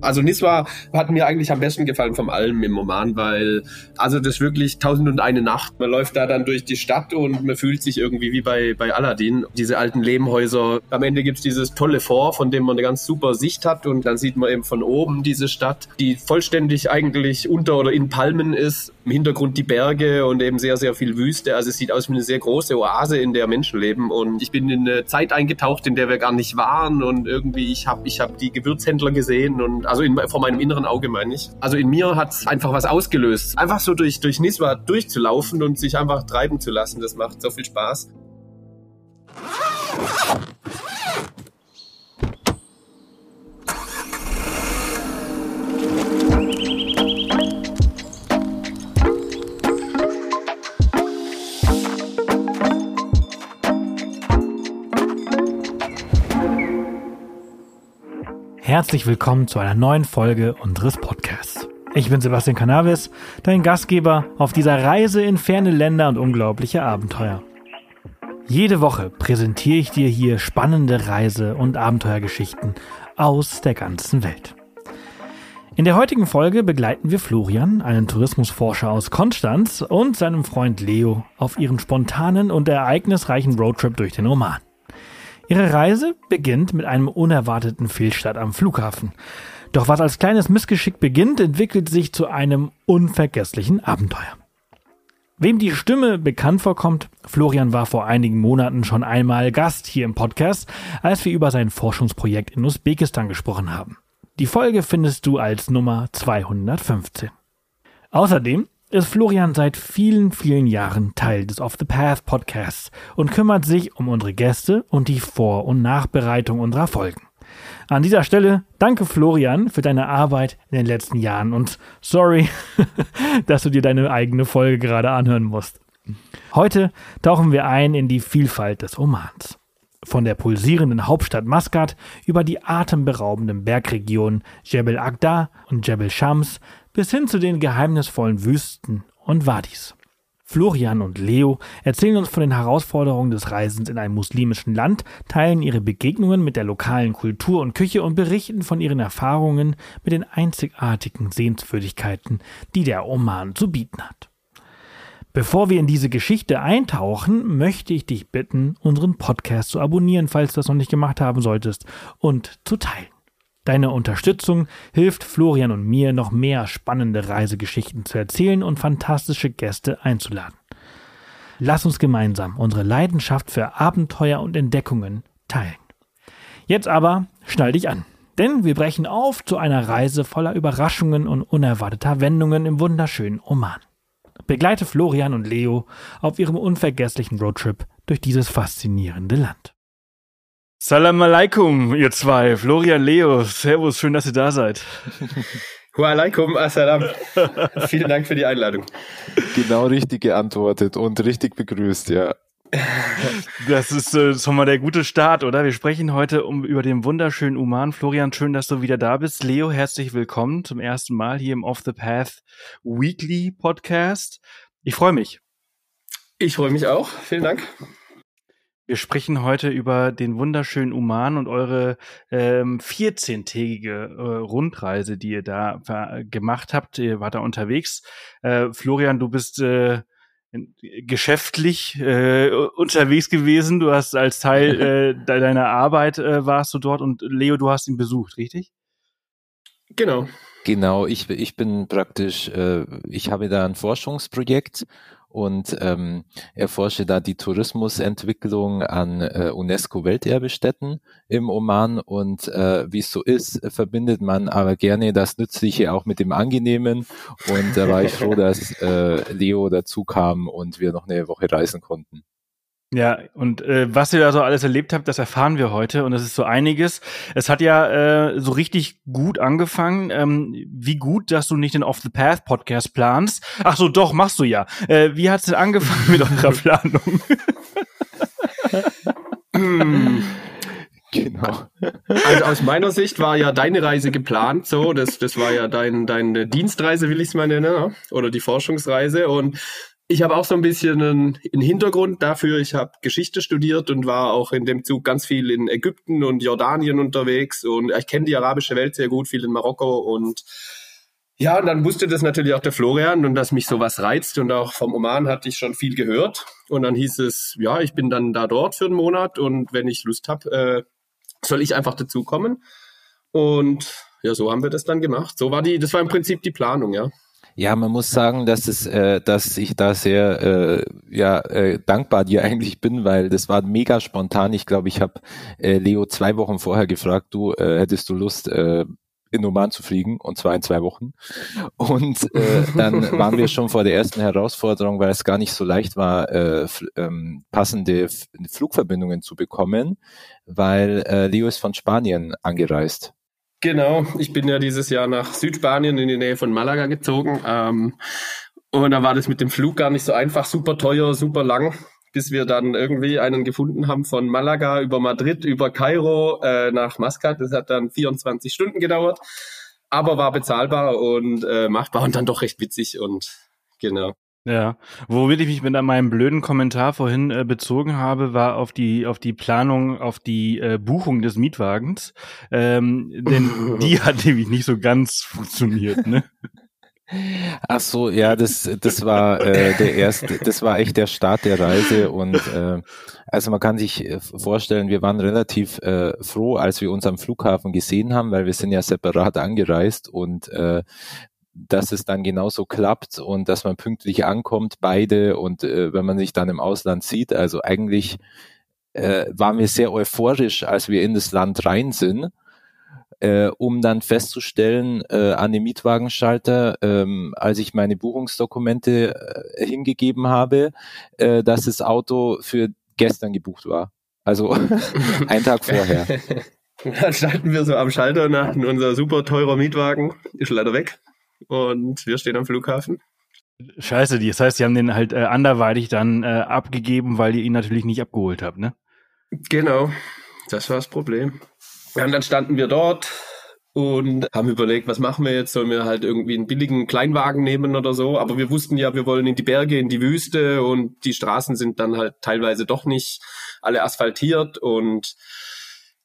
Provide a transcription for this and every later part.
Also Niswa hat mir eigentlich am besten gefallen vom allem im Roman, weil also das ist wirklich tausend und eine Nacht. Man läuft da dann durch die Stadt und man fühlt sich irgendwie wie bei, bei Aladdin. Diese alten Lehmhäuser. Am Ende gibt's dieses tolle Fort, von dem man eine ganz super Sicht hat und dann sieht man eben von oben diese Stadt, die vollständig eigentlich unter oder in Palmen ist. Im Hintergrund die Berge und eben sehr, sehr viel Wüste. Also es sieht aus wie eine sehr große Oase, in der Menschen leben und ich bin in eine Zeit eingetaucht, in der wir gar nicht waren und irgendwie ich habe ich hab die Gewürzhändler gesehen und also in, vor meinem inneren Auge meine ich. Also in mir hat es einfach was ausgelöst. Einfach so durch, durch Niswa durchzulaufen und sich einfach treiben zu lassen, das macht so viel Spaß. Herzlich willkommen zu einer neuen Folge unseres Podcasts. Ich bin Sebastian Cannabis, dein Gastgeber auf dieser Reise in ferne Länder und unglaubliche Abenteuer. Jede Woche präsentiere ich dir hier spannende Reise- und Abenteuergeschichten aus der ganzen Welt. In der heutigen Folge begleiten wir Florian, einen Tourismusforscher aus Konstanz, und seinem Freund Leo auf ihren spontanen und ereignisreichen Roadtrip durch den Oman. Ihre Reise beginnt mit einem unerwarteten Fehlstart am Flughafen. Doch was als kleines Missgeschick beginnt, entwickelt sich zu einem unvergesslichen Abenteuer. Wem die Stimme bekannt vorkommt, Florian war vor einigen Monaten schon einmal Gast hier im Podcast, als wir über sein Forschungsprojekt in Usbekistan gesprochen haben. Die Folge findest du als Nummer 215. Außerdem ist Florian seit vielen, vielen Jahren Teil des Off the Path Podcasts und kümmert sich um unsere Gäste und die Vor- und Nachbereitung unserer Folgen. An dieser Stelle danke Florian für deine Arbeit in den letzten Jahren und sorry, dass du dir deine eigene Folge gerade anhören musst. Heute tauchen wir ein in die Vielfalt des Omans. Von der pulsierenden Hauptstadt Maskat über die atemberaubenden Bergregionen Jebel Agda und Jebel Shams bis hin zu den geheimnisvollen Wüsten und Wadis. Florian und Leo erzählen uns von den Herausforderungen des Reisens in einem muslimischen Land, teilen ihre Begegnungen mit der lokalen Kultur und Küche und berichten von ihren Erfahrungen mit den einzigartigen Sehenswürdigkeiten, die der Oman zu bieten hat. Bevor wir in diese Geschichte eintauchen, möchte ich dich bitten, unseren Podcast zu abonnieren, falls du das noch nicht gemacht haben solltest, und zu teilen. Deine Unterstützung hilft Florian und mir, noch mehr spannende Reisegeschichten zu erzählen und fantastische Gäste einzuladen. Lass uns gemeinsam unsere Leidenschaft für Abenteuer und Entdeckungen teilen. Jetzt aber schnall dich an, denn wir brechen auf zu einer Reise voller Überraschungen und unerwarteter Wendungen im wunderschönen Oman. Begleite Florian und Leo auf ihrem unvergesslichen Roadtrip durch dieses faszinierende Land. Salam alaikum, ihr zwei. Florian, Leo, Servus, schön, dass ihr da seid. Wa alaikum assalam. Vielen Dank für die Einladung. Genau richtig geantwortet und richtig begrüßt, ja. Das ist äh, schon mal der gute Start, oder? Wir sprechen heute um, über den wunderschönen Uman. Florian, schön, dass du wieder da bist. Leo, herzlich willkommen zum ersten Mal hier im Off the Path Weekly Podcast. Ich freue mich. Ich freue mich auch. Vielen Dank. Wir sprechen heute über den wunderschönen Oman und eure ähm, 14-tägige äh, Rundreise, die ihr da gemacht habt. Ihr wart da unterwegs. Äh, Florian, du bist äh, geschäftlich äh, unterwegs gewesen. Du hast als Teil äh, deiner Arbeit äh, warst du dort und Leo, du hast ihn besucht, richtig? Genau. Genau, ich, ich bin praktisch, äh, ich habe da ein Forschungsprojekt und ähm, erforsche da die Tourismusentwicklung an äh, UNESCO-Welterbestätten im Oman und äh, wie es so ist, verbindet man aber gerne das Nützliche auch mit dem Angenehmen und da war ich froh, dass äh, Leo dazu kam und wir noch eine Woche reisen konnten. Ja, und äh, was ihr da so alles erlebt habt, das erfahren wir heute und das ist so einiges. Es hat ja äh, so richtig gut angefangen. Ähm, wie gut, dass du nicht den Off the Path Podcast planst. Ach so, doch, machst du ja. Äh, wie hat's denn angefangen mit eurer Planung? Genau. Also aus meiner Sicht war ja deine Reise geplant, so, das, das war ja dein, deine Dienstreise, will ich es mal nennen, oder die Forschungsreise. Und Ich habe auch so ein bisschen einen, einen Hintergrund dafür. Ich habe Geschichte studiert und war auch in dem Zug ganz viel in Ägypten und Jordanien unterwegs und ich kenne die arabische Welt sehr gut, viel in Marokko und ja, und dann wusste das natürlich auch der Florian und dass mich sowas reizt und auch vom Oman hatte ich schon viel gehört und dann hieß es, ja, ich bin dann da dort für einen Monat und wenn ich Lust habe, äh, soll ich einfach dazukommen und ja, so haben wir das dann gemacht. So war die, das war im Prinzip die Planung, ja. Ja, man muss sagen, dass es, äh, dass ich da sehr äh, ja äh, dankbar dir eigentlich bin, weil das war mega spontan. Ich glaube, ich habe äh, Leo zwei Wochen vorher gefragt, du äh, hättest du Lust äh, in Oman zu fliegen und zwar in zwei Wochen. Und äh, dann waren wir schon vor der ersten Herausforderung, weil es gar nicht so leicht war, äh, ähm, passende F Flugverbindungen zu bekommen, weil äh, Leo ist von Spanien angereist. Genau, ich bin ja dieses Jahr nach Südspanien in die Nähe von Malaga gezogen. Ähm, und da war das mit dem Flug gar nicht so einfach, super teuer, super lang, bis wir dann irgendwie einen gefunden haben von Malaga über Madrid, über Kairo äh, nach Maskat. Das hat dann 24 Stunden gedauert, aber war bezahlbar und äh, machbar und dann doch recht witzig und genau. Ja, womit ich mich mit meinem blöden Kommentar vorhin äh, bezogen habe, war auf die auf die Planung, auf die äh, Buchung des Mietwagens, ähm, denn die hat nämlich nicht so ganz funktioniert, ne? Ach so, ja, das das war äh, der erste, das war echt der Start der Reise und äh, also man kann sich äh, vorstellen, wir waren relativ äh, froh, als wir uns am Flughafen gesehen haben, weil wir sind ja separat angereist und äh, dass es dann genauso klappt und dass man pünktlich ankommt, beide und äh, wenn man sich dann im Ausland sieht, also eigentlich äh, waren wir sehr euphorisch, als wir in das Land rein sind, äh, um dann festzustellen äh, an dem Mietwagenschalter, ähm, als ich meine Buchungsdokumente äh, hingegeben habe, äh, dass das Auto für gestern gebucht war. Also ein Tag vorher. Dann standen wir so am Schalter nach unser super teurer Mietwagen ist leider weg und wir stehen am Flughafen. Scheiße, das heißt, sie haben den halt äh, anderweitig dann äh, abgegeben, weil ihr ihn natürlich nicht abgeholt habt, ne? Genau, das war das Problem. Ja, und dann standen wir dort und haben überlegt, was machen wir jetzt? Sollen wir halt irgendwie einen billigen Kleinwagen nehmen oder so? Aber wir wussten ja, wir wollen in die Berge, in die Wüste und die Straßen sind dann halt teilweise doch nicht alle asphaltiert und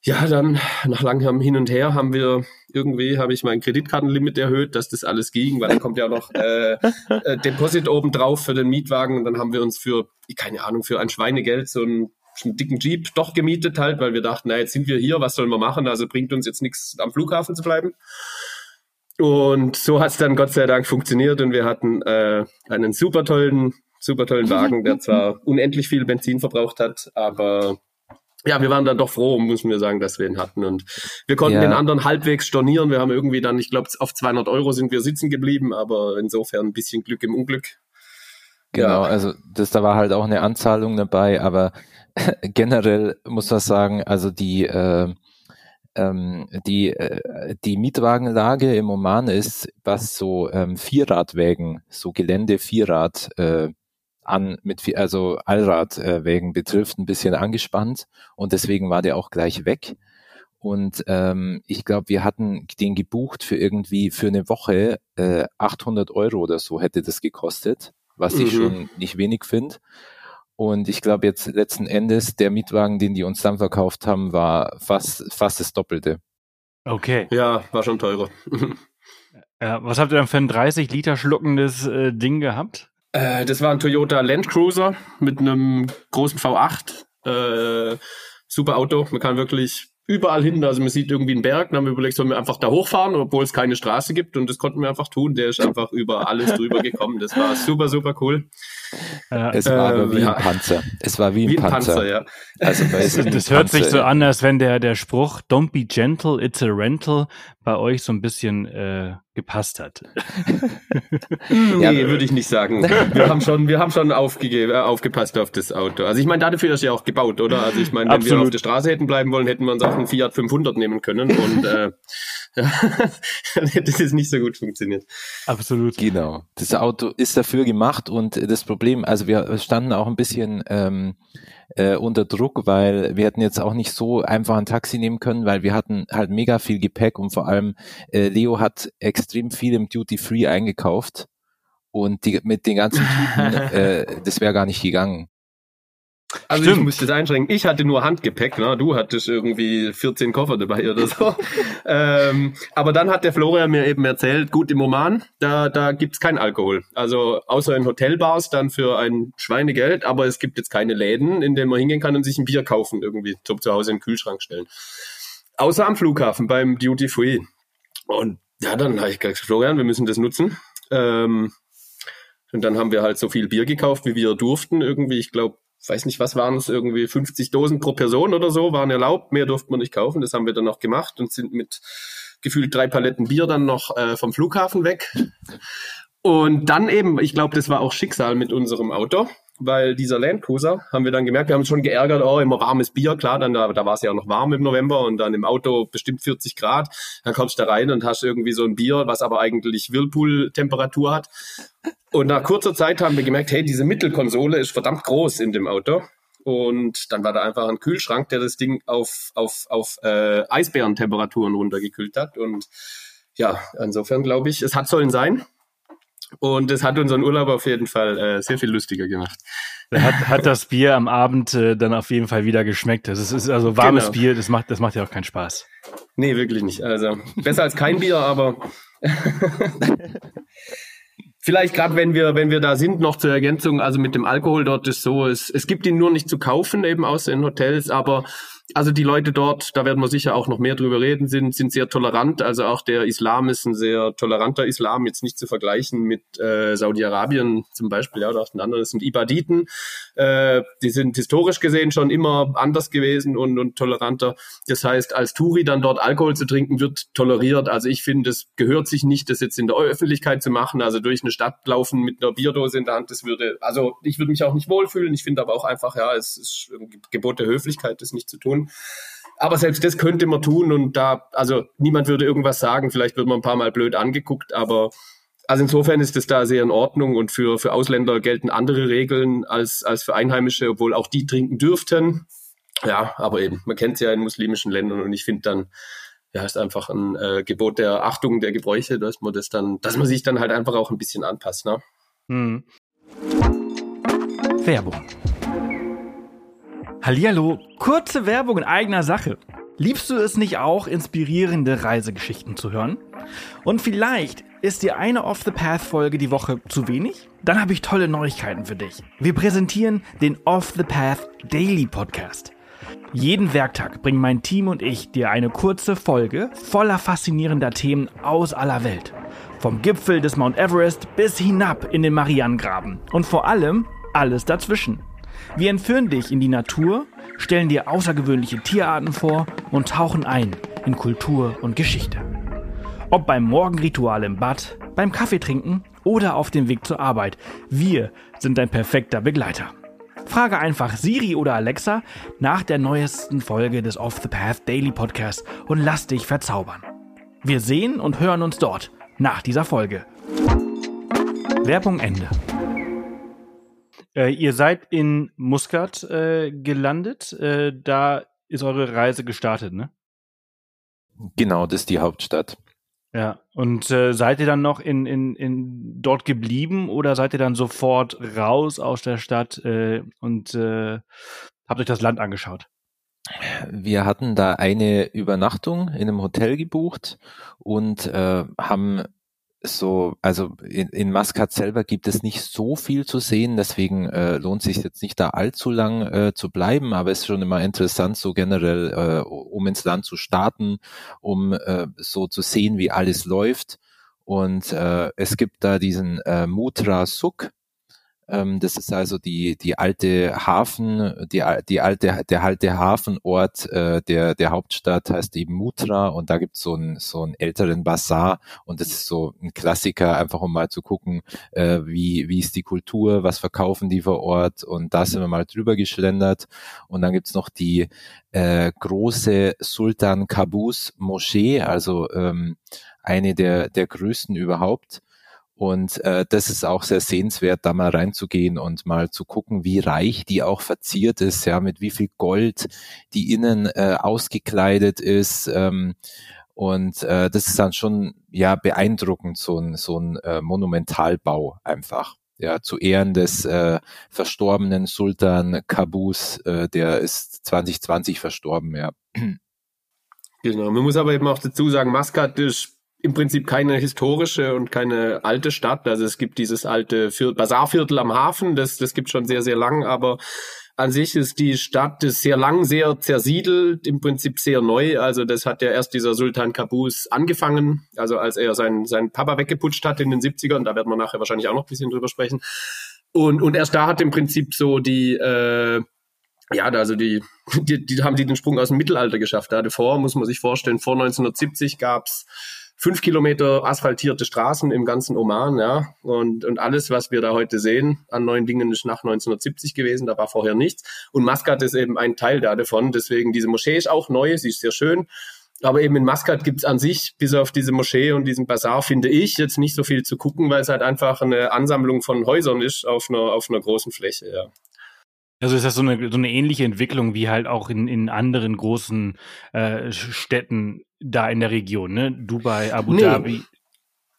ja, dann nach langem Hin und Her haben wir irgendwie, habe ich mein Kreditkartenlimit erhöht, dass das alles ging, weil dann kommt ja noch äh, äh, Deposit oben drauf für den Mietwagen und dann haben wir uns für, keine Ahnung, für ein Schweinegeld so einen, einen dicken Jeep doch gemietet halt, weil wir dachten, na jetzt sind wir hier, was sollen wir machen? Also bringt uns jetzt nichts am Flughafen zu bleiben. Und so hat es dann Gott sei Dank funktioniert und wir hatten äh, einen super tollen, super tollen Wagen, der zwar unendlich viel Benzin verbraucht hat, aber ja, wir waren dann doch froh, müssen wir sagen, dass wir ihn hatten. Und wir konnten ja. den anderen halbwegs stornieren. Wir haben irgendwie dann, ich glaube, auf 200 Euro sind wir sitzen geblieben, aber insofern ein bisschen Glück im Unglück. Genau, ja. also das, da war halt auch eine Anzahlung dabei, aber generell muss man sagen, also die, äh, ähm, die, äh, die Mietwagenlage im Oman ist, was so ähm, Vierradwägen, so Gelände Vierrad, äh, an mit also Allradwägen betrifft, ein bisschen angespannt und deswegen war der auch gleich weg. Und ähm, ich glaube, wir hatten den gebucht für irgendwie für eine Woche äh, 800 Euro oder so hätte das gekostet, was mhm. ich schon nicht wenig finde. Und ich glaube jetzt letzten Endes der Mietwagen, den die uns dann verkauft haben, war fast fast das Doppelte. Okay. Ja, war schon teurer. ja, was habt ihr dann für ein 30 Liter schluckendes äh, Ding gehabt? Äh, das war ein Toyota Land Cruiser mit einem großen V8. Äh, super Auto. Man kann wirklich überall hin. Also man sieht irgendwie einen Berg. Dann haben wir überlegt, sollen wir einfach da hochfahren, obwohl es keine Straße gibt. Und das konnten wir einfach tun. Der ist einfach über alles drüber gekommen. Das war super, super cool. es war äh, wie ja. ein Panzer. Es war wie ein, wie ein Panzer. Panzer. ja. Also das, das hört sich so an, als wenn der, der Spruch Don't be gentle, it's a rental bei euch so ein bisschen äh, gepasst hat. nee, ja, würde ich nicht sagen. Wir haben schon, wir haben schon aufgegeben, äh, aufgepasst auf das Auto. Also ich meine, dafür ist ja auch gebaut, oder? Also ich meine, wenn Absolut. wir auf der Straße hätten bleiben wollen, hätten wir uns auch einen Fiat 500 nehmen können und äh, dann hätte das nicht so gut funktioniert. Absolut. Genau. Das Auto ist dafür gemacht und das Problem, also wir standen auch ein bisschen ähm, äh, unter Druck, weil wir hätten jetzt auch nicht so einfach ein Taxi nehmen können, weil wir hatten halt mega viel Gepäck und vor allem äh, Leo hat extrem viel im Duty Free eingekauft und die, mit den ganzen Typen, äh, das wäre gar nicht gegangen. Also Stimmt. ich musste es einschränken. Ich hatte nur Handgepäck, ne? du hattest irgendwie 14 Koffer dabei oder so. ähm, aber dann hat der Florian mir eben erzählt, gut, im Oman, da, da gibt's kein Alkohol. Also außer in Hotelbars dann für ein Schweinegeld, aber es gibt jetzt keine Läden, in denen man hingehen kann und sich ein Bier kaufen, irgendwie zum zu Hause in den Kühlschrank stellen. Außer am Flughafen beim Duty Free. Und ja, dann habe ich gesagt, Florian, wir müssen das nutzen. Ähm, und dann haben wir halt so viel Bier gekauft, wie wir durften. Irgendwie, ich glaube, weiß nicht, was waren es, irgendwie 50 Dosen pro Person oder so waren erlaubt. Mehr durften wir nicht kaufen. Das haben wir dann noch gemacht und sind mit gefühlt drei Paletten Bier dann noch äh, vom Flughafen weg. Und dann eben, ich glaube, das war auch Schicksal mit unserem Auto, weil dieser Land Cruiser, haben wir dann gemerkt, wir haben uns schon geärgert, oh, immer warmes Bier, klar, dann da, da war es ja auch noch warm im November und dann im Auto bestimmt 40 Grad, dann kommst du da rein und hast irgendwie so ein Bier, was aber eigentlich Whirlpool-Temperatur hat. Und nach kurzer Zeit haben wir gemerkt, hey, diese Mittelkonsole ist verdammt groß in dem Auto. Und dann war da einfach ein Kühlschrank, der das Ding auf, auf, auf äh, Eisbärentemperaturen runtergekühlt hat. Und ja, insofern glaube ich, es hat sollen sein. Und es hat unseren Urlaub auf jeden Fall äh, sehr viel lustiger gemacht. Hat, hat das Bier am Abend äh, dann auf jeden Fall wieder geschmeckt. Das ist, ist also warmes Genau. Bier, das macht, das macht ja auch keinen Spaß. Nee, wirklich nicht. Also besser als kein Bier, aber vielleicht gerade wenn wir, wenn wir da sind, noch zur Ergänzung, also mit dem Alkohol dort ist so, es, es gibt ihn nur nicht zu kaufen, eben außer in Hotels, aber also die Leute dort, da werden wir sicher auch noch mehr drüber reden, sind, sind sehr tolerant. Also auch der Islam ist ein sehr toleranter Islam, jetzt nicht zu vergleichen mit äh, Saudi-Arabien zum Beispiel, ja, oder auch den anderen, das sind Ibaditen. Äh, die sind historisch gesehen schon immer anders gewesen und, und toleranter. Das heißt, als Touri dann dort Alkohol zu trinken, wird toleriert. Also ich finde, es gehört sich nicht, das jetzt in der Öffentlichkeit zu machen, also durch eine Stadt laufen mit einer Bierdose in der Hand, das würde, also ich würde mich auch nicht wohlfühlen. Ich finde aber auch einfach, ja, es ist ein Gebot der Höflichkeit, das nicht zu tun. Aber selbst das könnte man tun und da, also niemand würde irgendwas sagen, vielleicht wird man ein paar Mal blöd angeguckt, aber also insofern ist es da sehr in Ordnung und für, für Ausländer gelten andere Regeln als, als für Einheimische, obwohl auch die trinken dürften. Ja, aber eben, man kennt es ja in muslimischen Ländern und ich finde dann, ja, ist einfach ein äh, Gebot der Achtung der Gebräuche, dass man das dann, dass man sich dann halt einfach auch ein bisschen anpasst, ne? Hm. Werbung. Hallihallo, kurze Werbung in eigener Sache. Liebst du es nicht auch, inspirierende Reisegeschichten zu hören? Und vielleicht ist dir eine Off the Path Folge die Woche zu wenig? Dann habe ich tolle Neuigkeiten für dich. Wir präsentieren den Off the Path Daily Podcast. Jeden Werktag bringen mein Team und ich dir eine kurze Folge voller faszinierender Themen aus aller Welt. Vom Gipfel des Mount Everest bis hinab in den Marianengraben. Und vor allem alles dazwischen. Wir entführen dich in die Natur, stellen dir außergewöhnliche Tierarten vor und tauchen ein in Kultur und Geschichte. Ob beim Morgenritual im Bad, beim Kaffeetrinken oder auf dem Weg zur Arbeit, wir sind dein perfekter Begleiter. Frage einfach Siri oder Alexa nach der neuesten Folge des Off the Path Daily Podcast und lass dich verzaubern. Wir sehen und hören uns dort nach dieser Folge. Werbung Ende. Äh, ihr seid in Muscat äh, gelandet. Äh, da ist eure Reise gestartet, ne? Genau, das ist die Hauptstadt. Ja. Und äh, seid ihr dann noch in, in, in dort geblieben oder seid ihr dann sofort raus aus der Stadt äh, und äh, habt euch das Land angeschaut? Wir hatten da eine Übernachtung in einem Hotel gebucht und äh, haben so, also in, in Maskat selber gibt es nicht so viel zu sehen, deswegen äh, lohnt sich jetzt nicht da allzu lang äh, zu bleiben, aber es ist schon immer interessant, so generell, äh, um ins Land zu starten, um äh, so zu sehen, wie alles läuft. Und äh, es gibt da diesen äh, Mutra Suk, das ist also die, die alte Hafen, die, die alte, der alte Hafenort äh, der, der Hauptstadt heißt eben Mutra und da gibt's so einen, so einen älteren Bazar und das ist so ein Klassiker, einfach um mal zu gucken, äh, wie, wie ist die Kultur, was verkaufen die vor Ort und da sind wir mal drüber geschlendert und dann gibt's noch die äh, große Sultan Qabus Moschee, also ähm, eine der, der größten überhaupt. Und äh, das ist auch sehr sehenswert, da mal reinzugehen und mal zu gucken, wie reich die auch verziert ist, ja, mit wie viel Gold die innen äh, ausgekleidet ist. Ähm, Und äh, das ist dann schon ja beeindruckend, so ein, so ein äh, Monumentalbau einfach. Ja, zu Ehren des äh, verstorbenen Sultan Kabus, äh, der ist 2020 verstorben, ja. Genau, man muss aber eben auch dazu sagen, Maskat ist im Prinzip keine historische und keine alte Stadt. Also es gibt dieses alte Basarviertel am Hafen, das, das gibt schon sehr, sehr lang, aber an sich ist die Stadt ist sehr lang, sehr zersiedelt, im Prinzip sehr neu. Also das hat ja erst dieser Sultan Kabus angefangen, also als er seinen, seinen Papa weggeputscht hat in den 70ern, da werden wir nachher wahrscheinlich auch noch ein bisschen drüber sprechen. Und, und erst da hat im Prinzip so die, äh, ja, also die, die, die haben die den Sprung aus dem Mittelalter geschafft. Da davor, muss man sich vorstellen, vor 1970 gab's fünf Kilometer asphaltierte Straßen im ganzen Oman, ja. Und, und alles, was wir da heute sehen an neuen Dingen, ist nach 1970 gewesen. Da war vorher nichts. Und Maskat ist eben ein Teil da davon. Deswegen, diese Moschee ist auch neu, sie ist sehr schön. Aber eben in Maskat gibt es an sich, bis auf diese Moschee und diesen Bazar, finde ich, jetzt nicht so viel zu gucken, weil es halt einfach eine Ansammlung von Häusern ist auf einer, auf einer großen Fläche, ja. Also ist das so eine, so eine ähnliche Entwicklung wie halt auch in, in anderen großen äh, Städten da in der Region, ne? Dubai, Abu nee, Dhabi.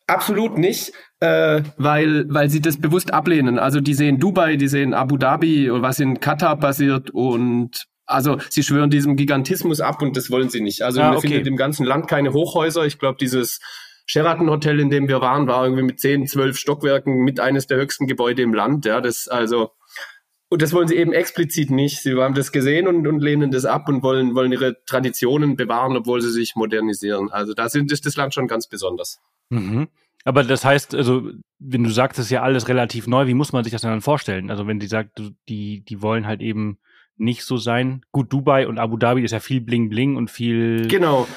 Absolut nicht, äh, weil, weil sie das bewusst ablehnen. Also die sehen Dubai, die sehen Abu Dhabi und was in Katar passiert und also sie schwören diesem Gigantismus ab und das wollen sie nicht. Also ah, wir okay. finden im ganzen Land keine Hochhäuser. Ich glaube, dieses Sheraton Hotel, in dem wir waren, war irgendwie mit zehn, zwölf Stockwerken mit eines der höchsten Gebäude im Land. Ja, das also und das wollen sie eben explizit nicht. Sie haben das gesehen und, und lehnen das ab und wollen, wollen ihre Traditionen bewahren, obwohl sie sich modernisieren. Also da sind, ist das Land schon ganz besonders. Mhm. Aber das heißt, also, wenn du sagst, das ist ja alles relativ neu, wie muss man sich das dann vorstellen? Also, wenn die sagt, die, die wollen halt eben nicht so sein. Gut, Dubai und Abu Dhabi ist ja viel Bling Bling und viel. Genau.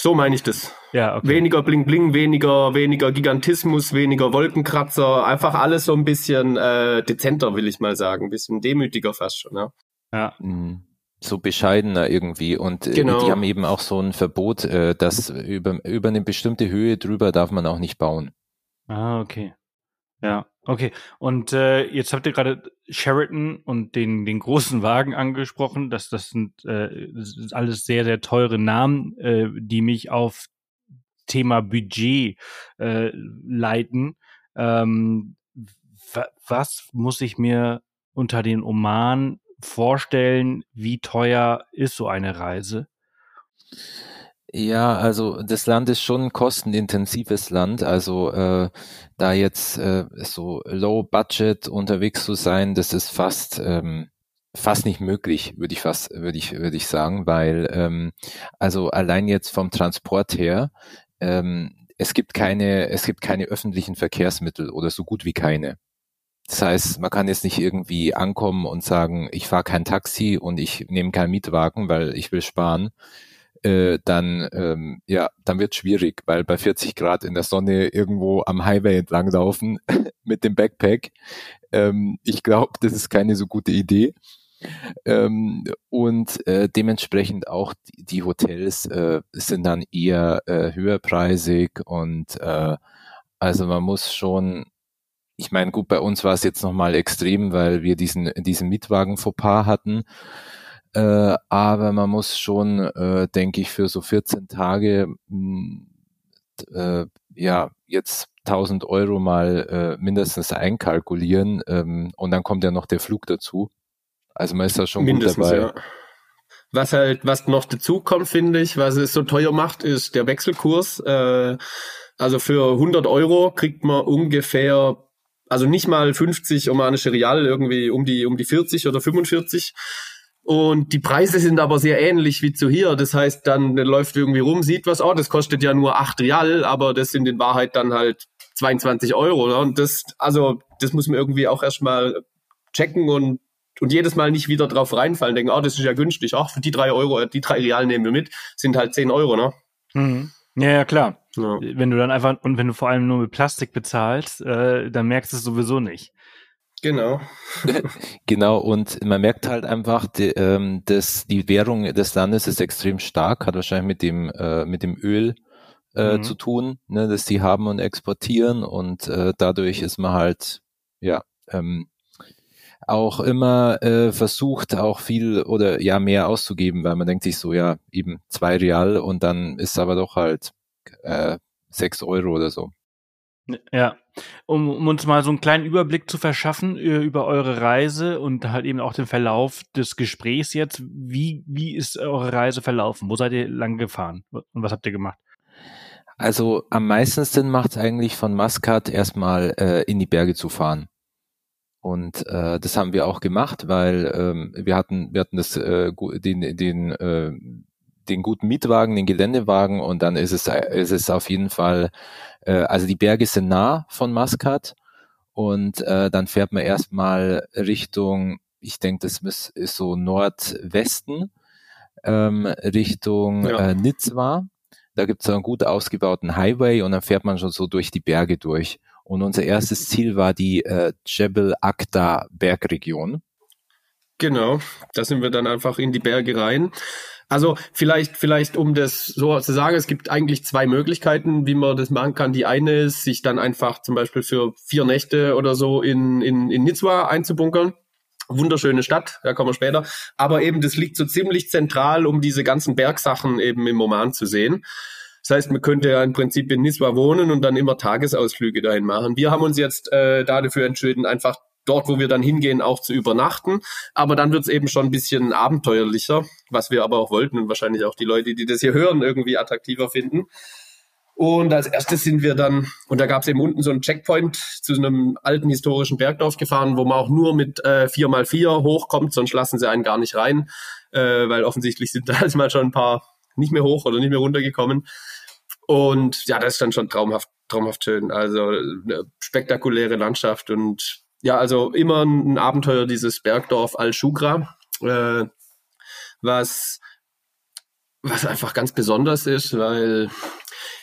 So meine ich das. Ja, okay. Weniger Bling Bling, weniger, weniger Gigantismus, weniger Wolkenkratzer, einfach alles so ein bisschen äh, dezenter, will ich mal sagen, ein bisschen demütiger fast schon, ja. Ja. Mhm. So bescheidener irgendwie. Und äh, genau. die haben eben auch so ein Verbot, äh, dass über, über eine bestimmte Höhe drüber darf man auch nicht bauen. Ah, okay. Ja, okay. Und äh, jetzt habt ihr gerade Sheraton und den, den großen Wagen angesprochen. Das, das, sind, äh, das sind alles sehr, sehr teure Namen, äh, die mich auf Thema Budget äh, leiten. Ähm, was muss ich mir unter den Oman vorstellen? Wie teuer ist so eine Reise? Ja, also das Land ist schon ein kostenintensives Land. Also äh, da jetzt äh, so low budget unterwegs zu sein, das ist fast ähm, fast nicht möglich, würde ich fast würde ich würde ich sagen, weil ähm, also allein jetzt vom Transport her ähm, es gibt keine es gibt keine öffentlichen Verkehrsmittel oder so gut wie keine. Das heißt, man kann jetzt nicht irgendwie ankommen und sagen, ich fahre kein Taxi und ich nehme keinen Mietwagen, weil ich will sparen äh, dann ähm, ja, dann wird schwierig, weil bei 40 Grad in der Sonne irgendwo am Highway entlanglaufen mit dem Backpack, ähm, ich glaube, das ist keine so gute Idee. Ähm, und äh, dementsprechend auch die, die Hotels äh, sind dann eher äh, höherpreisig und äh, also man muss schon ich meine, gut, bei uns war es jetzt nochmal extrem, weil wir diesen, diesen Mietwagen-Fauxpas hatten. Äh, aber man muss schon, äh, denke ich, für so 14 Tage mh, hm, äh, ja jetzt 1000 Euro mal äh, mindestens einkalkulieren ähm, und dann kommt ja noch der Flug dazu. Also man ist da schon mindestens, gut dabei. Ja. Was halt, was noch dazu kommt, finde ich, was es so teuer macht, ist der Wechselkurs. Äh, also für 100 Euro kriegt man ungefähr, also nicht mal 50 omanische Rial, irgendwie um die, um die 40 oder 45. Und die Preise sind aber sehr ähnlich wie zu hier. Das heißt, dann läuft irgendwie rum, sieht was, oh, das kostet ja nur 8 Real, aber das sind in Wahrheit dann halt 22 Euro. Oder? Und das, also, das muss man irgendwie auch erstmal checken und, und jedes Mal nicht wieder drauf reinfallen, denken, oh, das ist ja günstig. Ach, für die drei Euro, die drei Real nehmen wir mit, sind halt 10 Euro, ne? Mhm. Ja, ja, klar. Ja. Wenn du dann einfach, und wenn du vor allem nur mit Plastik bezahlst, äh, dann merkst du es sowieso nicht. Genau. genau, und man merkt halt einfach, die, ähm, dass die Währung des Landes ist extrem stark, hat wahrscheinlich mit dem, äh, mit dem Öl äh, mhm. zu tun, ne, dass die haben und exportieren und äh, dadurch ist man halt, ja, ähm, auch immer äh, versucht, auch viel oder ja mehr auszugeben, weil man denkt sich so, ja, eben zwei Real und dann ist aber doch halt äh, sechs Euro oder so. Ja, um, um uns mal so einen kleinen Überblick zu verschaffen äh, über eure Reise und halt eben auch den Verlauf des Gesprächs jetzt. Wie, wie ist eure Reise verlaufen? Wo seid ihr lang gefahren und was habt ihr gemacht? Also am meisten Sinn macht es eigentlich von Maskat erstmal äh, in die Berge zu fahren. Und äh, das haben wir auch gemacht, weil ähm, wir hatten wir hatten das äh, den den äh, den guten Mietwagen, den Geländewagen und dann ist es ist es auf jeden Fall äh, also die Berge sind nah von Maskat und äh, dann fährt man erstmal Richtung ich denke das ist, ist so Nordwesten ähm, Richtung ja. äh, Nizwa da gibt es so einen gut ausgebauten Highway und dann fährt man schon so durch die Berge durch. Und unser erstes Ziel war die äh, Jebel Akta Bergregion. Genau, da sind wir dann einfach in die Berge rein. Also vielleicht, vielleicht um das so zu sagen, es gibt eigentlich zwei Möglichkeiten, wie man das machen kann. Die eine ist, sich dann einfach zum Beispiel für vier Nächte oder so in, in, in Nizwa einzubunkern. Wunderschöne Stadt, da kommen wir später. Aber eben, das liegt so ziemlich zentral, um diese ganzen Bergsachen eben im Oman zu sehen. Das heißt, man könnte ja im Prinzip in Niswa wohnen und dann immer Tagesausflüge dahin machen. Wir haben uns jetzt äh, dafür entschieden, einfach dort, wo wir dann hingehen, auch zu übernachten. Aber dann wird es eben schon ein bisschen abenteuerlicher, was wir aber auch wollten und wahrscheinlich auch die Leute, die das hier hören, irgendwie attraktiver finden. Und als erstes sind wir dann, und da gab es eben unten so einen Checkpoint zu einem alten historischen Bergdorf gefahren, wo man auch nur mit äh, 4x4 hochkommt, sonst lassen sie einen gar nicht rein, äh, weil offensichtlich sind da also mal schon ein paar nicht mehr hoch oder nicht mehr runtergekommen. Und ja, das ist dann schon traumhaft, traumhaft schön. Also eine spektakuläre Landschaft und ja, also immer ein Abenteuer, dieses Bergdorf Al-Shugra, äh, was, was einfach ganz besonders ist, weil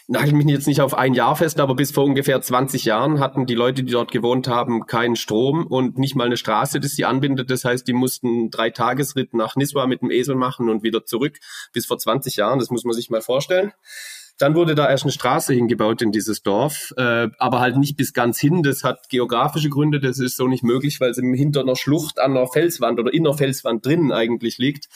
nagel mich jetzt nicht auf ein Jahr fest, aber bis vor ungefähr 20 Jahren hatten die Leute, die dort gewohnt haben, keinen Strom und nicht mal eine Straße, das sie anbindet. Das heißt, die mussten drei Tagesritt nach Niswa mit dem Esel machen und wieder zurück. Bis vor 20 Jahren, das muss man sich mal vorstellen. Dann wurde da erst eine Straße hingebaut in dieses Dorf, äh, aber halt nicht bis ganz hin. Das hat geografische Gründe, das ist so nicht möglich, weil es hinter einer Schlucht an einer Felswand oder in einer Felswand drinnen eigentlich liegt.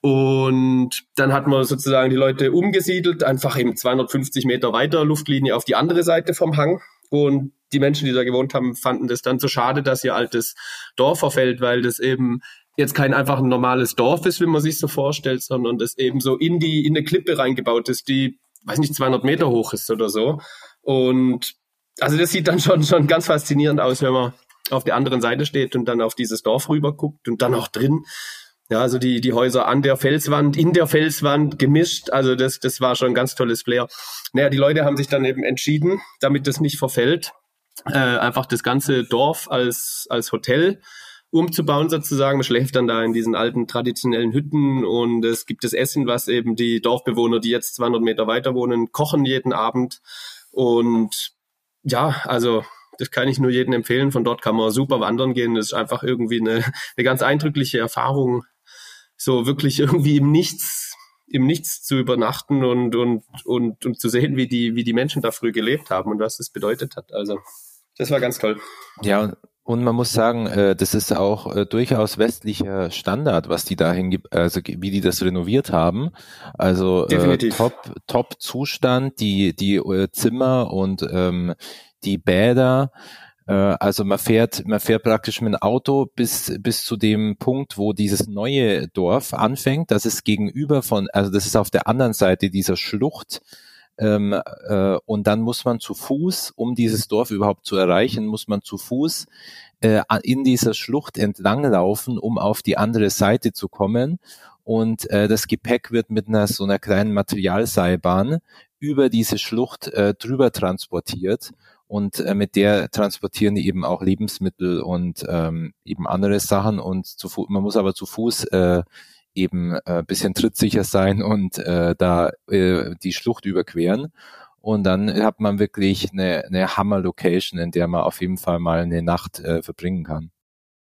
Und dann hat man sozusagen die Leute umgesiedelt, einfach eben 250 Meter weiter Luftlinie auf die andere Seite vom Hang. Und die Menschen, die da gewohnt haben, fanden das dann so schade, dass ihr altes Dorf verfällt, weil das eben jetzt kein einfach ein normales Dorf ist, wie man sich so vorstellt, sondern das eben so in die, in eine Klippe reingebaut ist, die, weiß nicht, 200 Meter hoch ist oder so. Und also das sieht dann schon, schon ganz faszinierend aus, wenn man auf der anderen Seite steht und dann auf dieses Dorf rüber guckt und dann auch drin ja, also die, die Häuser an der Felswand, in der Felswand gemischt. Also das, das war schon ein ganz tolles Flair. Naja, die Leute haben sich dann eben entschieden, damit das nicht verfällt, äh, einfach das ganze Dorf als, als Hotel umzubauen sozusagen. Man schläft dann da in diesen alten traditionellen Hütten und es gibt das Essen, was eben die Dorfbewohner, die jetzt 200 Meter weiter wohnen, kochen jeden Abend. Und ja, also das kann ich nur jedem empfehlen. Von dort kann man super wandern gehen. Das ist einfach irgendwie eine, eine ganz eindrückliche Erfahrung, so wirklich irgendwie im Nichts, im Nichts zu übernachten und, und, und, und zu sehen, wie die, wie die Menschen da früh gelebt haben und was das bedeutet hat. Also, das war ganz toll. Ja, und man muss sagen, äh, das ist auch äh, durchaus westlicher Standard, was die dahin gibt, also wie die das renoviert haben. Also äh, top, top Zustand, die die äh, Zimmer und ähm, die Bäder äh, also man fährt, man fährt praktisch mit dem Auto bis, bis zu dem Punkt, wo dieses neue Dorf anfängt. Das ist gegenüber von, also das ist auf der anderen Seite dieser Schlucht. Ähm, äh, und dann muss man zu Fuß, um dieses Dorf überhaupt zu erreichen, muss man zu Fuß äh, in dieser Schlucht entlanglaufen, um auf die andere Seite zu kommen. Und äh, das Gepäck wird mit einer so einer kleinen Materialseilbahn über diese Schlucht äh, drüber transportiert und äh, mit der transportieren die eben auch Lebensmittel und ähm, eben andere Sachen und zu man muss aber zu Fuß äh, eben äh, bisschen trittsicher sein und äh, da äh, die Schlucht überqueren und dann hat man wirklich eine, eine Hammer-Location, in der man auf jeden Fall mal eine Nacht äh, verbringen kann.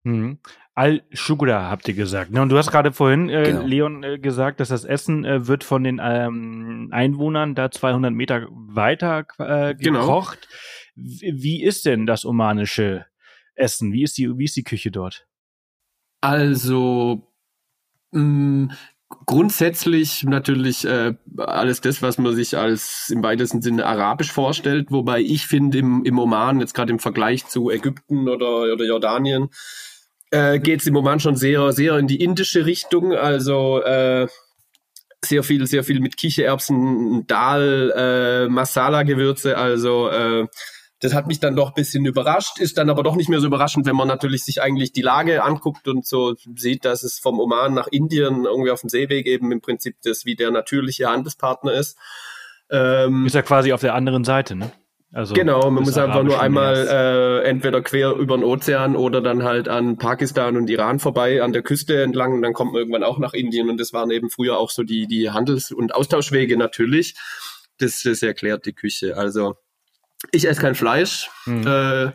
Mhm. Al-Shugura habt ihr gesagt. Ne? Und du hast gerade vorhin, äh, genau. Leon, äh, gesagt, dass das Essen äh, wird von den ähm, Einwohnern da 200 Meter weiter äh, genau. gekocht. Genau. Wie ist denn das omanische essen? Wie ist die, wie ist die Küche dort? Also mh, mm, grundsätzlich natürlich äh, alles das, was man sich als im weitesten Sinne arabisch vorstellt, wobei ich finde im, im Oman, jetzt gerade im Vergleich zu Ägypten oder, oder Jordanien, äh, geht es im Oman schon sehr, sehr in die indische Richtung. Also äh, sehr viel, sehr viel mit Kichererbsen, Dal, äh, Masala-Gewürze, also äh, das hat mich dann doch ein bisschen überrascht, ist dann aber doch nicht mehr so überraschend, wenn man natürlich sich eigentlich die Lage anguckt und so sieht, dass es vom Oman nach Indien irgendwie auf dem Seeweg eben im Prinzip das wie der natürliche Handelspartner ist. Ähm, ist ja quasi auf der anderen Seite, ne? Also genau, man muss einfach nur einmal äh, entweder quer über den Ozean oder dann halt an Pakistan und Iran vorbei an der Küste entlang und dann kommt man irgendwann auch nach Indien und das waren eben früher auch so die die Handels- und Austauschwege natürlich. Das, das erklärt die Küche. Also ich esse kein Fleisch. Mhm. Äh,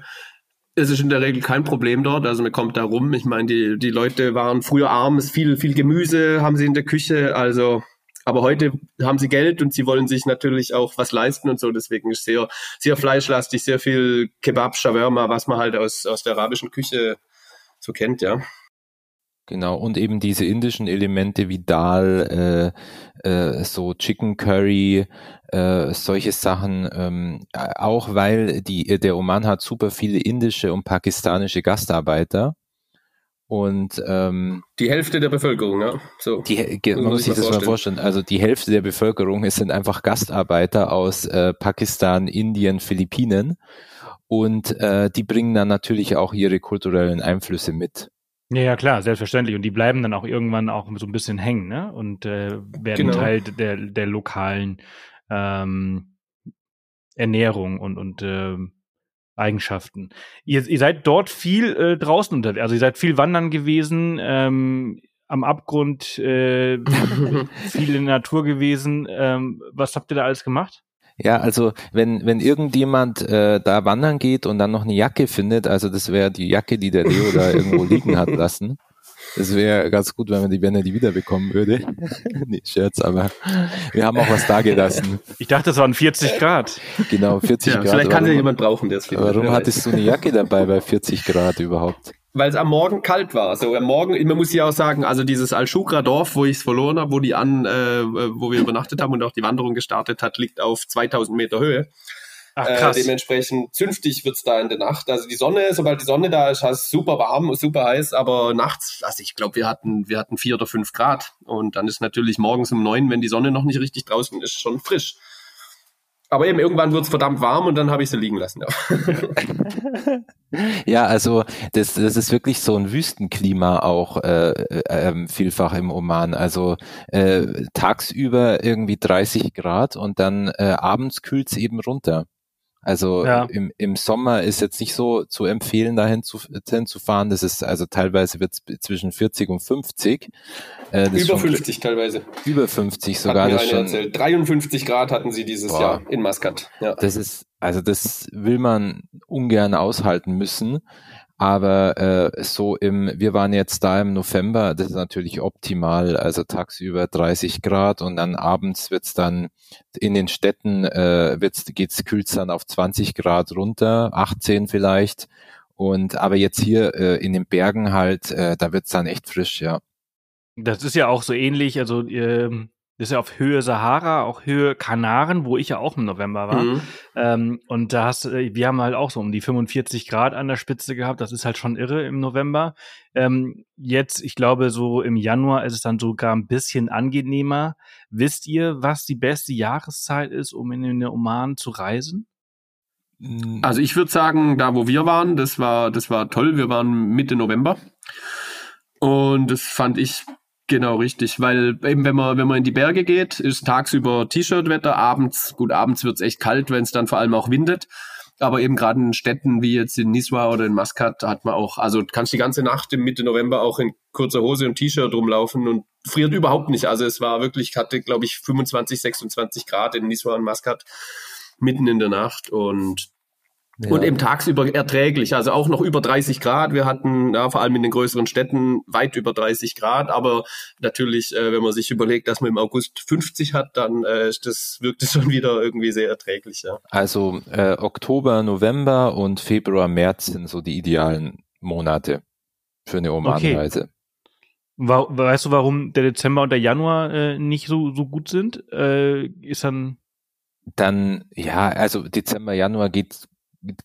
es ist in der Regel kein Problem dort, also man kommt da rum. Ich meine, die, die Leute waren früher arm, es viel, viel Gemüse haben sie in der Küche, also aber heute haben sie Geld und sie wollen sich natürlich auch was leisten und so. Deswegen ist sehr, sehr fleischlastig, sehr viel Kebab, Shawarma, was man halt aus, aus der arabischen Küche so kennt, ja. Genau, und eben diese indischen Elemente wie Dal, äh, äh, so Chicken Curry, äh, solche Sachen, ähm, auch weil die, der Oman hat super viele indische und pakistanische Gastarbeiter. Und ähm, die Hälfte der Bevölkerung, ja. So, die, man muss sich das vorstellen. mal vorstellen. Also die Hälfte der Bevölkerung es sind einfach Gastarbeiter aus äh, Pakistan, Indien, Philippinen. Und äh, die bringen dann natürlich auch ihre kulturellen Einflüsse mit. Ja, ja, klar, selbstverständlich. Und die bleiben dann auch irgendwann auch so ein bisschen hängen, ne? Und äh, werden genau. Teil der, der lokalen ähm, Ernährung und, und äh, Eigenschaften. Ihr, ihr seid dort viel äh, draußen unterwegs, also ihr seid viel wandern gewesen, ähm, am Abgrund, äh, viel in der Natur gewesen. Ähm, was habt ihr da alles gemacht? Ja, also wenn, wenn irgendjemand äh, da wandern geht und dann noch eine Jacke findet, also das wäre die Jacke, die der Leo da irgendwo liegen hat lassen. Das wäre ganz gut, wenn man die, die wiederbekommen würde. nee, Scherz, aber wir haben auch was da gelassen. Ich dachte, es waren 40 Grad. Genau, 40 ja, Grad. Vielleicht kann ja jemand brauchen, der es. Warum hattest du eine Jacke dabei bei 40 Grad überhaupt? weil es am Morgen kalt war. Also am Morgen, man muss ja auch sagen, also dieses Al-Shukra-Dorf, wo ich es verloren habe, wo die an, äh, wo wir übernachtet haben und auch die Wanderung gestartet hat, liegt auf 2000 Meter Höhe. Ach, äh, krass. Äh, dementsprechend zünftig wird's da in der Nacht. Also die Sonne, sobald die Sonne da ist, ist super warm, super heiß, aber nachts, also ich glaube, wir hatten, wir hatten vier oder fünf Grad. Und dann ist natürlich morgens um neun, wenn die Sonne noch nicht richtig draußen ist, schon frisch. Aber eben irgendwann wird es verdammt warm und dann habe ich sie liegen lassen. Ja, ja also das, das ist wirklich so ein Wüstenklima auch äh, äh, vielfach im Oman. Also äh, tagsüber irgendwie 30 Grad und dann äh, abends kühlt es eben runter. Also ja. im, im Sommer ist jetzt nicht so zu empfehlen, dahin zu, dahin zu fahren. Das ist also teilweise wird es zwischen 40 und 50. Äh, über 50 teilweise. Über 50 sogar. das schon, erzählt. 53 Grad hatten sie dieses boah, Jahr in Maskat. Ja. Das ist, also das will man ungern aushalten müssen. Aber äh, so im, wir waren jetzt da im November, das ist natürlich optimal, also tagsüber 30 Grad und dann abends wird's dann in den Städten äh, wird's, geht's kühlt's dann auf 20 Grad runter, 18 vielleicht. Und aber jetzt hier äh, in den Bergen halt, äh, da wird's dann echt frisch, ja. Das ist ja auch so ähnlich, also ähm, das ist ja auf Höhe Sahara, auch Höhe Kanaren, wo ich ja auch im November war. Mhm. Ähm, und da hast äh, wir haben halt auch so um die 45 Grad an der Spitze gehabt. Das ist halt schon irre im November. Ähm, jetzt, ich glaube, so im Januar ist es dann sogar ein bisschen angenehmer. Wisst ihr, was die beste Jahreszeit ist, um in den Oman zu reisen? Also ich würde sagen, da wo wir waren, das war, das war toll. Wir waren Mitte November. Und das fand ich Genau, richtig, weil eben wenn man, wenn man in die Berge geht, ist tagsüber T-Shirt-Wetter, abends, gut, abends wird's echt kalt, wenn es dann vor allem auch windet. Aber eben gerade in Städten wie jetzt in Niswa oder in Maskat hat man auch, also kannst die ganze Nacht im Mitte November auch in kurzer Hose und T-Shirt rumlaufen und friert überhaupt nicht. Also es war wirklich, hatte glaube ich 25, 26 Grad in Niswa und Maskat mitten in der Nacht und Ja. Und eben tagsüber erträglich, also auch noch über 30 Grad. Wir hatten ja, vor allem in den größeren Städten weit über 30 Grad, aber natürlich, äh, wenn man sich überlegt, dass man im August 50 hat, dann äh, das wirkt es schon wieder irgendwie sehr erträglich. Ja. Also äh, Oktober, November und Februar, März sind so die idealen Monate für eine Omanreise. Okay. Weißt du, warum der Dezember und der Januar äh, nicht so, so gut sind? Äh, ist dann dann, ja, also Dezember, Januar geht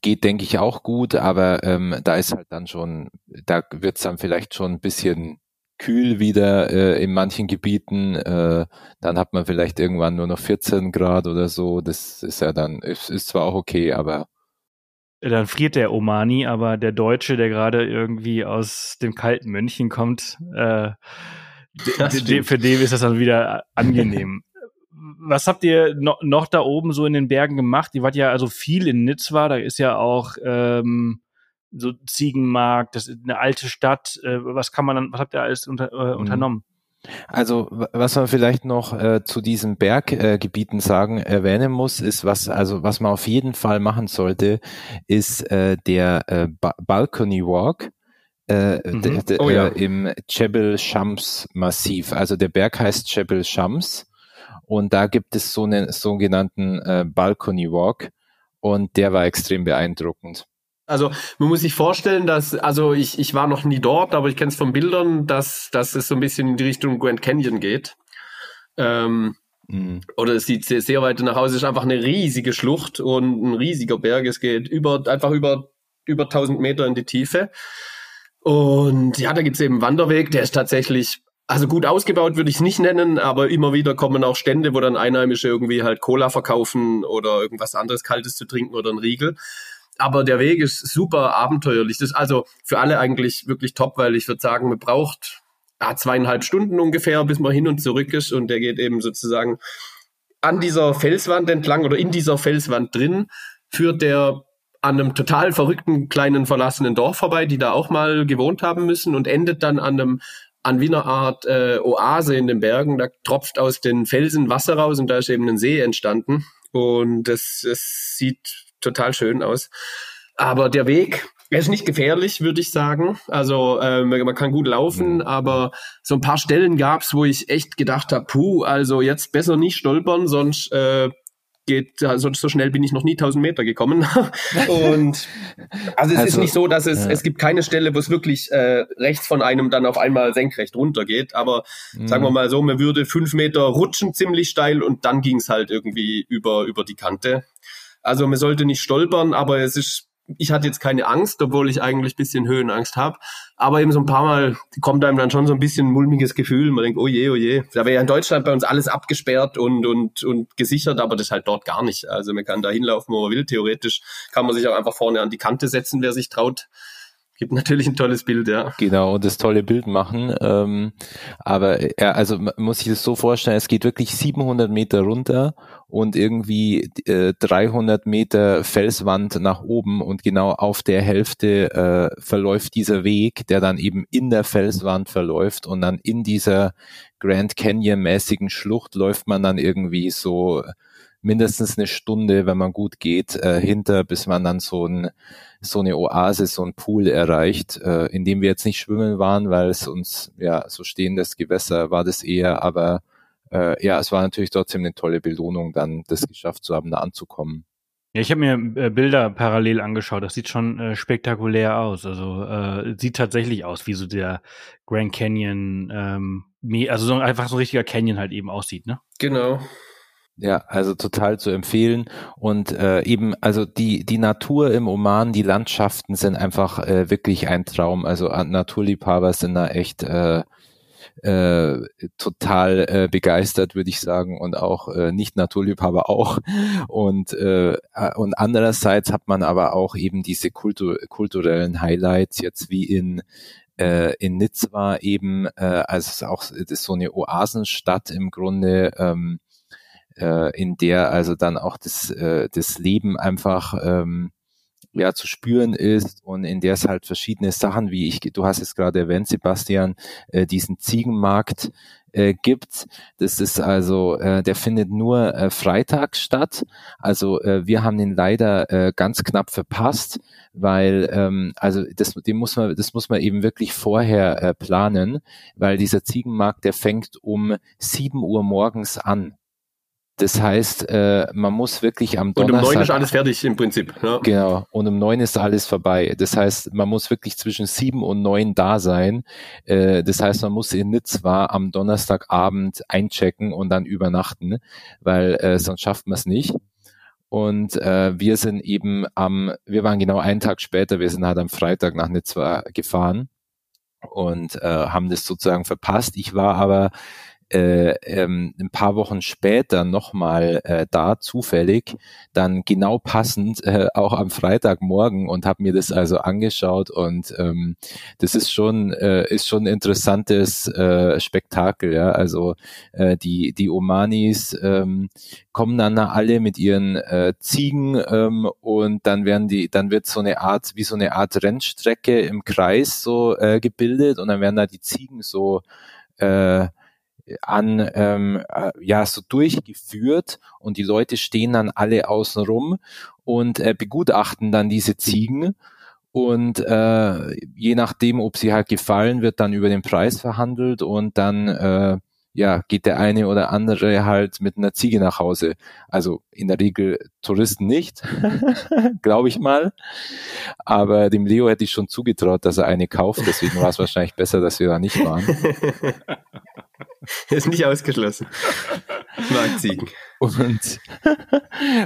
geht, denke ich, auch gut, aber ähm, da ist halt dann schon, da wird es dann vielleicht schon ein bisschen kühl wieder äh, in manchen Gebieten. Äh, dann hat man vielleicht irgendwann nur noch 14 Grad oder so. Das ist ja dann, ist, ist zwar auch okay, aber dann friert der Omani, aber der Deutsche, der gerade irgendwie aus dem kalten Mönchen kommt, äh, für den ist das dann wieder angenehm was habt ihr no, noch da oben so in den Bergen gemacht? Ihr wart ja also viel in Nizwa, da ist ja auch ähm, so Ziegenmarkt, das ist eine alte Stadt. Äh, was kann man dann, was habt ihr alles unter, äh, mhm. unternommen? Also was man vielleicht noch äh, zu diesen Berggebieten äh, sagen erwähnen muss, ist was also was man auf jeden Fall machen sollte, ist äh, der äh, ba Balcony Walk äh, mhm. oh, ja. äh, im Jebel Shams Massiv. Also der Berg heißt Jebel Shams und da gibt es so einen sogenannten äh, Balcony Walk und der war extrem beeindruckend. Also man muss sich vorstellen, dass, also ich, ich war noch nie dort, aber ich kenne es von Bildern, dass, dass es so ein bisschen in die Richtung Grand Canyon geht. Ähm, mhm. Oder es sieht sehr, sehr weit nach Hause. Es ist einfach eine riesige Schlucht und ein riesiger Berg. Es geht über, einfach über, über 1000 Meter in die Tiefe. Und ja, da gibt es eben einen Wanderweg, der ist tatsächlich also gut ausgebaut würde ich es nicht nennen, aber immer wieder kommen auch Stände, wo dann Einheimische irgendwie halt Cola verkaufen oder irgendwas anderes Kaltes zu trinken oder ein Riegel. Aber der Weg ist super abenteuerlich. Das ist also für alle eigentlich wirklich top, weil ich würde sagen, man braucht ja, zweieinhalb Stunden ungefähr, bis man hin und zurück ist. Und der geht eben sozusagen an dieser Felswand entlang oder in dieser Felswand drin, führt der an einem total verrückten kleinen verlassenen Dorf vorbei, die da auch mal gewohnt haben müssen und endet dann an einem an wie eine Art äh, Oase in den Bergen. Da tropft aus den Felsen Wasser raus und da ist eben ein See entstanden. Und das, das sieht total schön aus. Aber der Weg, er ist nicht gefährlich, würde ich sagen. Also äh, man kann gut laufen, mhm. aber so ein paar Stellen gab's, wo ich echt gedacht habe, puh, also jetzt besser nicht stolpern, sonst äh, geht, also so schnell bin ich noch nie 1000 Meter gekommen. und also es also, ist nicht so, dass es, ja. es gibt keine Stelle, wo es wirklich äh, rechts von einem dann auf einmal senkrecht runtergeht. Aber mhm. sagen wir mal so, man würde fünf Meter rutschen ziemlich steil und dann ging es halt irgendwie über, über die Kante. Also man sollte nicht stolpern, aber es ist ich hatte jetzt keine Angst, obwohl ich eigentlich bisschen Höhenangst habe. Aber eben so ein paar Mal kommt einem dann schon so ein bisschen mulmiges Gefühl. Man denkt, oh je, oh je. Da wäre ja in Deutschland bei uns alles abgesperrt und, und, und gesichert, aber das halt dort gar nicht. Also man kann da hinlaufen, wo man will. Theoretisch kann man sich auch einfach vorne an die Kante setzen, wer sich traut gibt natürlich ein tolles Bild, ja. Genau, und das tolle Bild machen. Ähm, aber ja, also muss sich das so vorstellen, es geht wirklich 700 Meter runter und irgendwie äh, 300 Meter Felswand nach oben und genau auf der Hälfte äh, verläuft dieser Weg, der dann eben in der Felswand verläuft und dann in dieser Grand Canyon mäßigen Schlucht läuft man dann irgendwie so mindestens eine Stunde, wenn man gut geht, äh, hinter, bis man dann so, ein, so eine Oase, so ein Pool erreicht, äh, in dem wir jetzt nicht schwimmen waren, weil es uns, ja, so stehendes Gewässer war das eher, aber äh, ja, es war natürlich trotzdem eine tolle Belohnung, dann das geschafft zu haben, da anzukommen. Ja, ich habe mir äh, Bilder parallel angeschaut. Das sieht schon äh, spektakulär aus. Also äh, sieht tatsächlich aus, wie so der Grand Canyon, ähm, also so einfach so ein richtiger Canyon halt eben aussieht, ne? Genau. Ja, also total zu empfehlen. Und äh, eben, also die, die Natur im Oman, die Landschaften sind einfach äh, wirklich ein Traum. Also äh, Naturliebhaber sind da echt äh, äh, total äh, begeistert, würde ich sagen, und auch äh, nicht Naturliebhaber auch. Und, äh, und andererseits hat man aber auch eben diese Kultur, kulturellen Highlights, jetzt wie in äh, in Nizwa eben, äh, also auch ist so eine Oasenstadt im Grunde, ähm, äh, in der also dann auch das, äh, das Leben einfach ähm, ja zu spüren ist und in der es halt verschiedene Sachen, wie ich, du hast es gerade erwähnt, Sebastian, äh, diesen Ziegenmarkt äh, gibt. Das ist also, äh, der findet nur äh, freitags statt. Also äh, wir haben den leider äh, ganz knapp verpasst, weil ähm, also das, den muss man, das muss man eben wirklich vorher äh, planen, weil dieser Ziegenmarkt, der fängt um sieben Uhr morgens an. Das heißt, äh, man muss wirklich am Donnerstag. Und um neun ist alles fertig im Prinzip. Ja. Genau. Und um neun ist alles vorbei. Das heißt, man muss wirklich zwischen sieben und neun da sein. Äh, das heißt, man muss in Nizwa am Donnerstagabend einchecken und dann übernachten, weil äh, sonst schafft man es nicht. Und äh, wir sind eben am, wir waren genau einen Tag später, wir sind halt am Freitag nach Nizwa gefahren und äh, haben das sozusagen verpasst. Ich war aber äh, ähm, ein paar Wochen später nochmal äh, da zufällig, dann genau passend äh, auch am Freitagmorgen und habe mir das also angeschaut und ähm, das ist schon äh, ist schon interessantes äh, Spektakel, ja. Also äh, die die Omanis ähm, kommen dann alle mit ihren äh, Ziegen ähm, und dann werden die dann wird so eine Art wie so eine Art Rennstrecke im Kreis so äh, gebildet und dann werden da die Ziegen so äh, an ähm, äh, ja so durchgeführt und die Leute stehen dann alle außen rum und äh, begutachten dann diese Ziegen und äh, je nachdem, ob sie halt gefallen, wird dann über den Preis verhandelt und dann äh, ja geht der eine oder andere halt mit einer Ziege nach Hause. Also in der Regel Touristen nicht, glaube ich mal. Aber dem Leo hätte ich schon zugetraut, dass er eine kauft. Deswegen war es wahrscheinlich besser, dass wir da nicht waren. Ist nicht ausgeschlossen. Marktziegen. Und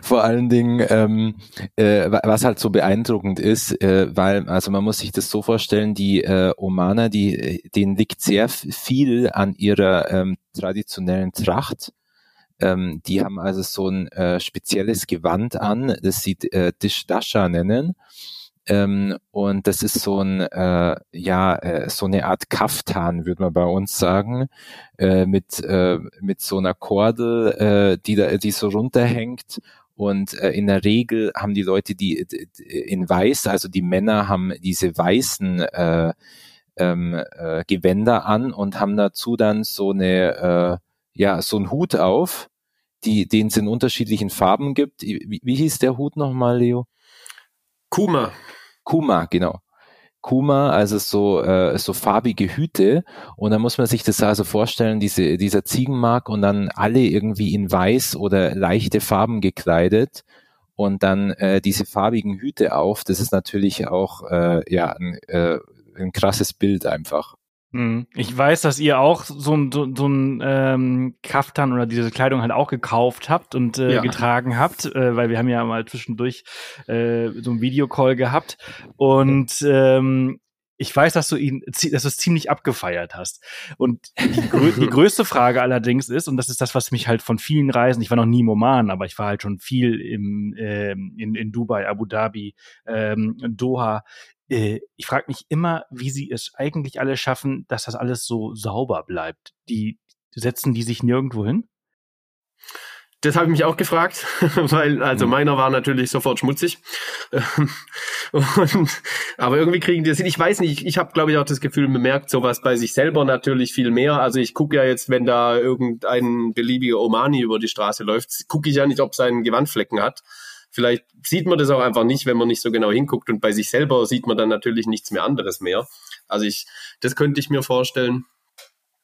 vor allen Dingen, ähm, äh, was halt so beeindruckend ist, äh, weil, also man muss sich das so vorstellen, die äh, Omaner, die, denen liegt sehr viel an ihrer ähm, traditionellen Tracht. Ähm, die haben also so ein äh, spezielles Gewand an, das sie äh, Dishdasha nennen. Ähm, und das ist so ein, äh, ja, äh, so eine Art Kaftan, würde man bei uns sagen, äh, mit, äh, mit so einer Kordel, äh, die da, die so runterhängt. Und äh, in der Regel haben die Leute die, die in weiß, also die Männer haben diese weißen äh, ähm, äh, Gewänder an und haben dazu dann so eine, ja, so ein Hut auf, die, den es in unterschiedlichen Farben gibt. Wie, wie hieß der Hut nochmal, Leo? Kuma. Kuma, genau. Kuma, also so, äh, so farbige Hüte. Und da muss man sich das also vorstellen, diese, dieser Ziegenmark und dann alle irgendwie in weiß oder leichte Farben gekleidet und dann äh, diese farbigen Hüte auf. Das ist natürlich auch äh, ja ein, äh, ein krasses Bild einfach. Mhm. Ich weiß, dass ihr auch so, ein so, so ein ähm, Kaftan oder diese Kleidung halt auch gekauft habt und äh, ja. getragen habt, äh, weil wir haben ja mal zwischendurch äh, so ein Videocall gehabt und ähm, ich weiß, dass du ihn, dass du es ziemlich abgefeiert hast. Und die, grö die, größte Frage allerdings ist, und das ist das, was mich halt von vielen Reisen, ich war noch nie im Oman, aber ich war halt schon viel im, ähm, in, in Dubai, Abu Dhabi, ähm, Doha, äh, ich frage mich immer, wie sie es eigentlich alle schaffen, dass das alles so sauber bleibt. Die setzen die sich nirgendwo hin? Das habe ich mich auch gefragt, weil also mhm. meiner war natürlich sofort schmutzig. Und, aber irgendwie kriegen die das hin. Ich weiß nicht, ich, ich habe glaube ich auch das Gefühl, man merkt sowas bei sich selber natürlich viel mehr. Also ich gucke ja jetzt, wenn da irgendein beliebiger Omani über die Straße läuft, gucke ich ja nicht, ob sein Gewandflecken hat. Vielleicht sieht man das auch einfach nicht, wenn man nicht so genau hinguckt und bei sich selber sieht man dann natürlich nichts mehr anderes mehr. Also ich, das könnte ich mir vorstellen.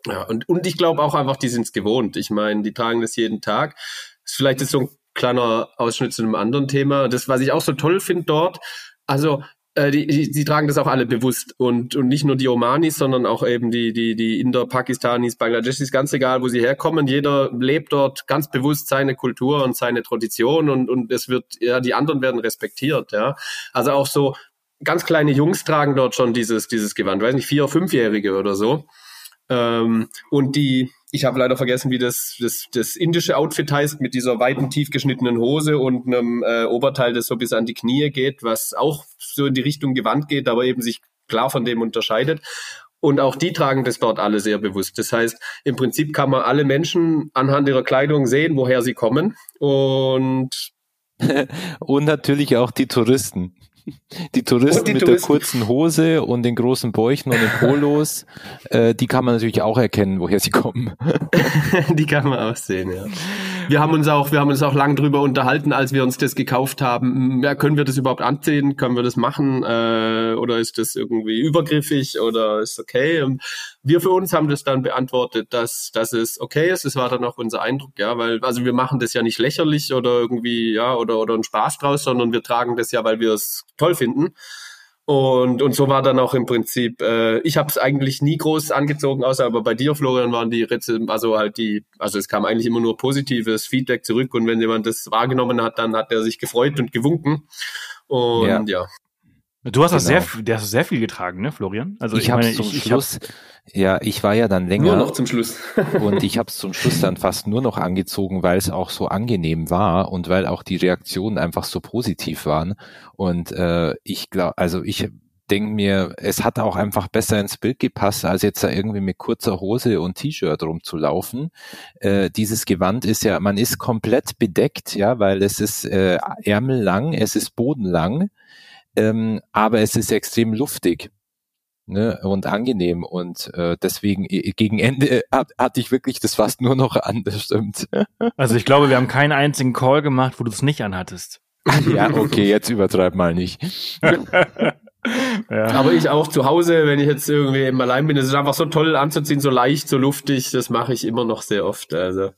Ja, und, und ich glaube auch einfach, die sind es gewohnt. Ich meine, die tragen das jeden Tag. Vielleicht ist so ein kleiner Ausschnitt zu einem anderen Thema. Das, was ich auch so toll finde dort, also äh, die, die, die tragen das auch alle bewusst und, und nicht nur die Omanis, sondern auch eben die, die, die Inder, Pakistanis, Bangladeschis, ganz egal, wo sie herkommen. Jeder lebt dort ganz bewusst seine Kultur und seine Tradition und, und es wird, ja, die anderen werden respektiert, ja. Also auch so ganz kleine Jungs tragen dort schon dieses, dieses Gewand, weiß nicht, vier-, fünfjährige oder so. Ähm, und die, ich habe leider vergessen, wie das, das, das indische Outfit heißt, mit dieser weiten, tief geschnittenen Hose und einem äh, Oberteil, das so bis an die Knie geht, was auch so in die Richtung Gewand geht, aber eben sich klar von dem unterscheidet. Und auch die tragen das dort alle sehr bewusst. Das heißt, im Prinzip kann man alle Menschen anhand ihrer Kleidung sehen, woher sie kommen. Und und natürlich auch die Touristen. Die Touristen die mit Touristen. der kurzen Hose und den großen Bäuchen und den Polos, äh, die kann man natürlich auch erkennen, woher sie kommen. die kann man auch sehen, ja. Wir haben uns auch, wir haben uns auch lang drüber unterhalten, als wir uns das gekauft haben. Ja, können wir das überhaupt anziehen? Können wir das machen? Äh, oder ist das irgendwie übergriffig oder ist okay? Und wir für uns haben das dann beantwortet, dass, dass es okay ist. Das war dann auch unser Eindruck, ja, weil, also wir machen das ja nicht lächerlich oder irgendwie, ja, oder, oder einen Spaß draus, sondern wir tragen das ja, weil wir es toll finden. Und, und so war dann auch im Prinzip, äh, ich habe es eigentlich nie groß angezogen, außer aber bei dir, Florian, waren die Rezensionen, also halt die, also es kam eigentlich immer nur positives Feedback zurück und wenn jemand das wahrgenommen hat, dann hat er sich gefreut und gewunken. Und ja. ja. Du hast genau. sehr, der hast sehr viel getragen, ne, Florian? Also ich, ich habe zum ich, Schluss, ich ja, ich war ja dann länger. Nur noch zum Schluss. und ich habe es zum Schluss dann fast nur noch angezogen, weil es auch so angenehm war und weil auch die Reaktionen einfach so positiv waren. Und äh, ich glaube, also ich denke mir, es hat auch einfach besser ins Bild gepasst, als jetzt da irgendwie mit kurzer Hose und T-Shirt rumzulaufen. Äh, dieses Gewand ist ja, man ist komplett bedeckt, ja, weil es ist äh, ärmellang, es ist bodenlang ähm, aber es ist extrem luftig ne, und angenehm und äh, deswegen gegen Ende hat, hatte ich wirklich das fast nur noch an, das stimmt. Also ich glaube, wir haben keinen einzigen Call gemacht, wo du es nicht anhattest. ja, okay, jetzt übertreib mal nicht. Ja. Aber ich auch zu Hause, wenn ich jetzt irgendwie eben allein bin, es ist einfach so toll anzuziehen, so leicht, so luftig, das mache ich immer noch sehr oft. Also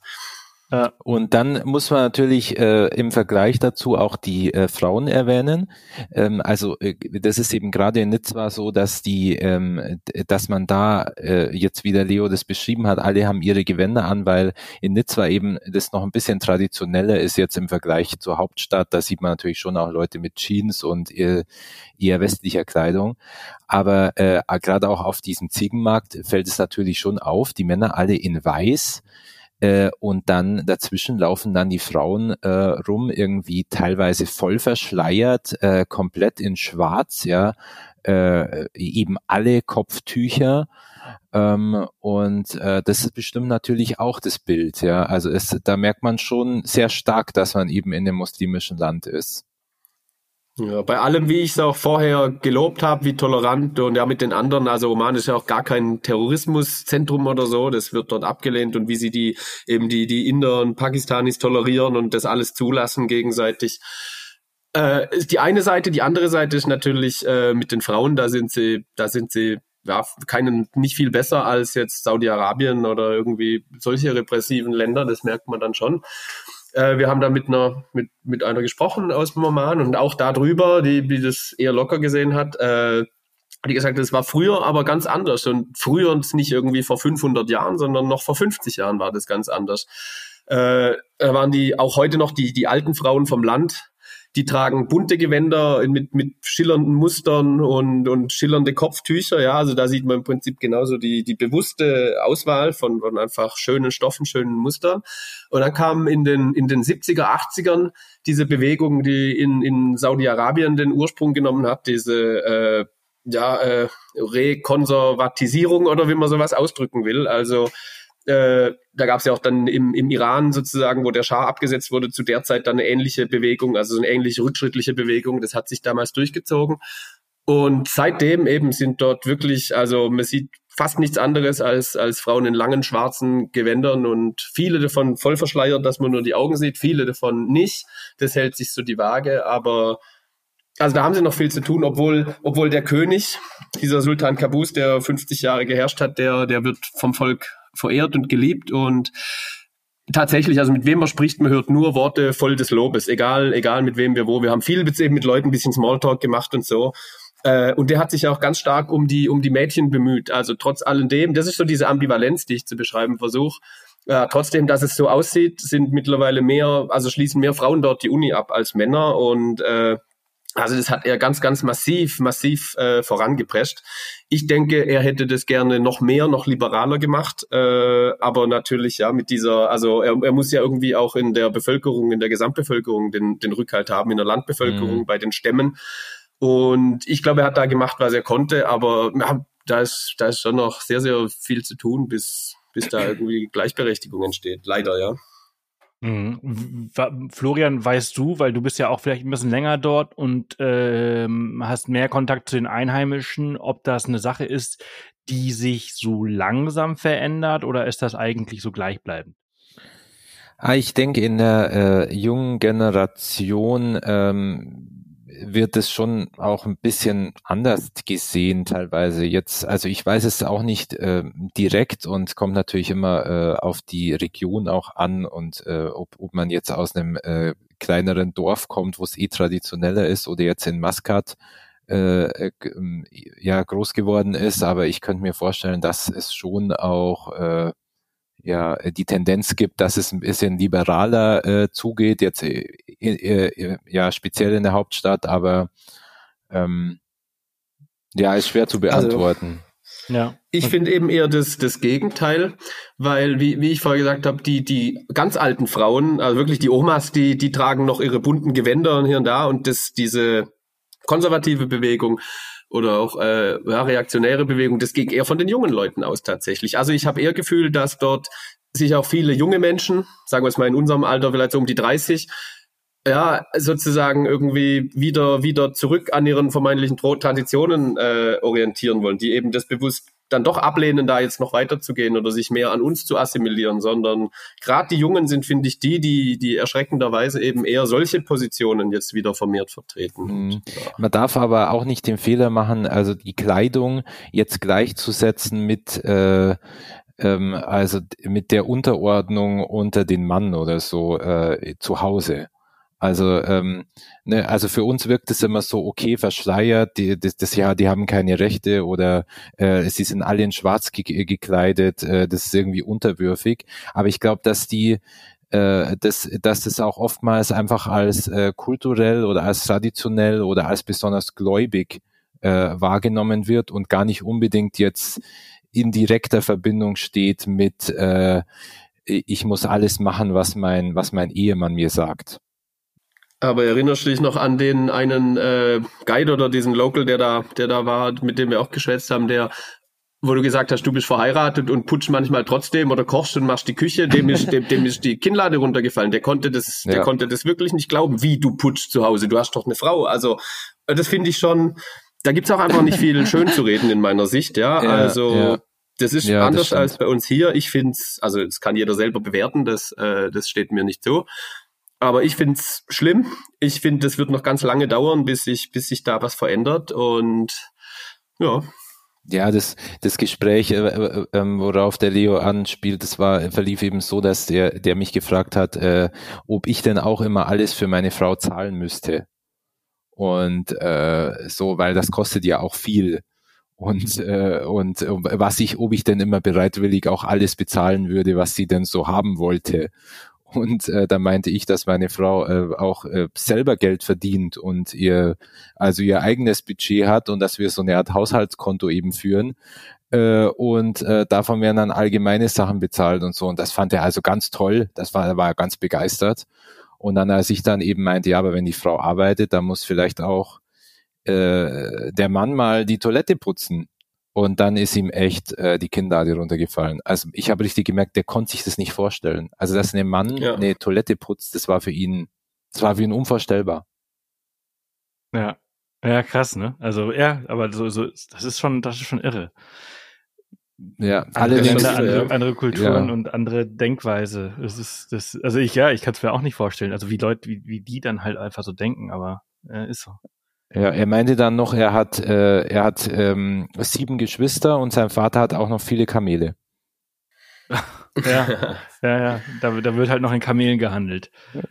äh, und dann muss man natürlich äh, im Vergleich dazu auch die äh, Frauen erwähnen. Ähm, also äh, das ist eben gerade in Nizza so, dass die, ähm, dass man da äh, jetzt wie der Leo das beschrieben hat, alle haben ihre Gewänder an, weil in Nizza eben das noch ein bisschen traditioneller ist jetzt im Vergleich zur Hauptstadt. Da sieht man natürlich schon auch Leute mit Jeans und eher, eher westlicher Kleidung. Aber äh, gerade auch auf diesem Ziegenmarkt fällt es natürlich schon auf, die Männer alle in weiß äh, und dann dazwischen laufen dann die Frauen äh, rum, irgendwie teilweise voll verschleiert, äh, komplett in Schwarz, ja, äh, eben alle Kopftücher. Ähm, und äh, das ist bestimmt natürlich auch das Bild, ja. Also es, da merkt man schon sehr stark, dass man eben in einem muslimischen Land ist. Ja, bei allem, wie ich es auch vorher gelobt habe, wie tolerant und ja mit den anderen, also Oman ist ja auch gar kein Terrorismuszentrum oder so, das wird dort abgelehnt und wie sie die eben die die Inder und Pakistanis tolerieren und das alles zulassen gegenseitig. Äh, ist die eine Seite, die andere Seite ist natürlich äh, mit den Frauen, da sind sie, da sind sie ja keinen nicht viel besser als jetzt Saudi-Arabien oder irgendwie solche repressiven Länder, das merkt man dann schon. Äh, wir haben da mit einer, mit, mit einer gesprochen aus dem Oman und auch darüber, die, die das eher locker gesehen hat, äh, die gesagt, das war früher aber ganz anders und früher und nicht irgendwie vor 500 Jahren, sondern noch vor 50 Jahren war das ganz anders. Äh, da waren die auch heute noch die, die alten Frauen vom Land, die tragen bunte Gewänder mit, mit schillernden Mustern und, und schillernde Kopftücher. Ja, also da sieht man im Prinzip genauso die, die bewusste Auswahl von, von einfach schönen Stoffen, schönen Mustern. Und dann kam in den, in den 70er, 80ern diese Bewegung, die in, in Saudi-Arabien den Ursprung genommen hat, diese äh, ja, äh, Rekonservatisierung oder wie man sowas ausdrücken will. Also äh, da gab es ja auch dann im, im Iran sozusagen, wo der Schah abgesetzt wurde, zu der Zeit dann eine ähnliche Bewegung, also eine ähnliche rückschrittliche Bewegung. Das hat sich damals durchgezogen. Und seitdem eben sind dort wirklich, also man sieht fast nichts anderes als, als Frauen in langen schwarzen Gewändern und viele davon voll verschleiert, dass man nur die Augen sieht, viele davon nicht. Das hält sich so die Waage, aber also da haben sie noch viel zu tun, obwohl, obwohl der König, dieser Sultan Kabus, der 50 Jahre geherrscht hat, der, der wird vom Volk verehrt und geliebt und tatsächlich, also mit wem man spricht, man hört nur Worte voll des Lobes, egal, egal mit wem wir wo. Wir haben viel mit Leuten ein bisschen Smalltalk gemacht und so. Äh, und der hat sich auch ganz stark um die, um die Mädchen bemüht. Also trotz alledem, das ist so diese Ambivalenz, die ich zu beschreiben versuche. Äh, trotzdem, dass es so aussieht, sind mittlerweile mehr, also schließen mehr Frauen dort die Uni ab als Männer und äh, also das hat er ganz, ganz massiv, massiv äh, vorangeprescht. Ich denke, er hätte das gerne noch mehr, noch liberaler gemacht. Äh, aber natürlich ja mit dieser, also er, er muss ja irgendwie auch in der Bevölkerung, in der Gesamtbevölkerung den, den Rückhalt haben, in der Landbevölkerung, mhm. bei den Stämmen. Und ich glaube, er hat da gemacht, was er konnte, aber ja, da ist, da ist schon noch sehr, sehr viel zu tun, bis, bis da irgendwie Gleichberechtigung entsteht. Leider, ja. Mhm. Florian, weißt du, weil du bist ja auch vielleicht ein bisschen länger dort und ähm, hast mehr Kontakt zu den Einheimischen, ob das eine Sache ist, die sich so langsam verändert oder ist das eigentlich so gleichbleibend? Ah, ich denke, in der äh, jungen Generation ähm, wird es schon auch ein bisschen anders gesehen teilweise. Jetzt, also ich weiß es auch nicht äh, direkt und kommt natürlich immer äh, auf die Region auch an und äh, ob, ob man jetzt aus einem äh, kleineren Dorf kommt, wo es eh traditioneller ist oder jetzt in Maskat äh, ähm, ja groß geworden ist. Aber ich könnte mir vorstellen, dass es schon auch äh, ja die Tendenz gibt, dass es ein bisschen liberaler äh, zugeht, jetzt äh, äh, ja speziell in der Hauptstadt, aber ähm, ja, ist schwer zu also, beantworten. Also, ja. Ich finde eben eher das, das Gegenteil, weil, wie, wie ich vorher gesagt habe, die, die ganz alten Frauen, also wirklich die Omas, die, die tragen noch ihre bunten Gewänder und hier und da und das, diese konservative Bewegung oder auch äh, ja, reaktionäre Bewegung, das ging eher von den jungen Leuten aus tatsächlich. Also ich habe eher Gefühl, dass dort sich auch viele junge Menschen, sagen wir es mal in unserem Alter vielleicht so um die 30, ja, sozusagen irgendwie wieder, wieder zurück an ihren vermeintlichen Traditionen äh, orientieren wollen, die eben das bewusst dann doch ablehnen, da jetzt noch weiterzugehen oder sich mehr an uns zu assimilieren, sondern gerade die Jungen sind, finde ich, die, die, die erschreckenderweise eben eher solche Positionen jetzt wieder vermehrt vertreten. Mhm. Man darf aber auch nicht den Fehler machen, also die Kleidung jetzt gleichzusetzen mit äh, ähm, also mit der Unterordnung unter den Mann oder so äh, zu Hause. Also, ähm, ne, also für uns wirkt es immer so, okay, verschleiert, die, das, das ja, die haben keine Rechte oder äh, sie sind alle in Schwarz ge gekleidet, äh, das ist irgendwie unterwürfig. Aber ich glaube, dass die äh, dass, dass das auch oftmals einfach als äh, kulturell oder als traditionell oder als besonders gläubig äh, wahrgenommen wird und gar nicht unbedingt jetzt in direkter Verbindung steht mit äh, ich muss alles machen, was mein, was mein Ehemann mir sagt. Aber erinnerst du dich noch an den einen äh, Guide oder diesen Local, der da, der da war, mit dem wir auch geschwätzt haben, der wo du gesagt hast, du bist verheiratet und putzt manchmal trotzdem oder kochst und machst die Küche, dem ist, dem, dem ist die Kinnlade runtergefallen. Der konnte das, ja. der konnte das wirklich nicht glauben, wie du putzt zu Hause. Du hast doch eine Frau. Also, das finde ich schon, da gibt's auch einfach nicht viel schön zu reden in meiner Sicht, ja. ja also, ja. das ist anders das als bei uns hier. Ich finde es, also, das kann jeder selber bewerten, das, äh, das steht mir nicht so. Aber ich finde es schlimm. Ich finde, es wird noch ganz lange dauern, bis sich, bis sich da was verändert. Und ja. Ja, das, das Gespräch, äh, äh, ähm, worauf der Leo anspielt, das war, verlief eben so, dass der, der mich gefragt hat, äh, ob ich denn auch immer alles für meine Frau zahlen müsste. Und äh, so, weil das kostet ja auch viel. Und, äh, und was ich, ob ich denn immer bereitwillig auch alles bezahlen würde, was sie denn so haben wollte. Und äh, da meinte ich, dass meine Frau äh, auch äh, selber Geld verdient und ihr also ihr eigenes Budget hat und dass wir so eine Art Haushaltskonto eben führen. Äh, und äh, davon werden dann allgemeine Sachen bezahlt und so. Und das fand er also ganz toll. Das war, er war ganz begeistert. Und dann, als ich dann eben meinte, ja, aber wenn die Frau arbeitet, dann muss vielleicht auch äh, der Mann mal die Toilette putzen. Und dann ist ihm echt äh, die Kinnlade runtergefallen. Also ich habe richtig gemerkt, der konnte sich das nicht vorstellen. Also dass ein Mann ja. eine Toilette putzt, das war für ihn, das war für ihn unvorstellbar. Ja, ja, krass, ne? Also ja, aber so, so, das ist schon, das ist schon irre. Ja, alle andere, andere Kulturen ja. und andere Denkweise. Das ist, das, also ich, ja, ich kann es mir auch nicht vorstellen. Also wie Leute, wie, wie die dann halt einfach so denken, aber äh, ist so. Ja, er meinte dann noch, er hat, äh, er hat ähm, sieben Geschwister und sein Vater hat auch noch viele Kamele. ja, ja, ja. Da, da wird halt noch in Kamelen gehandelt.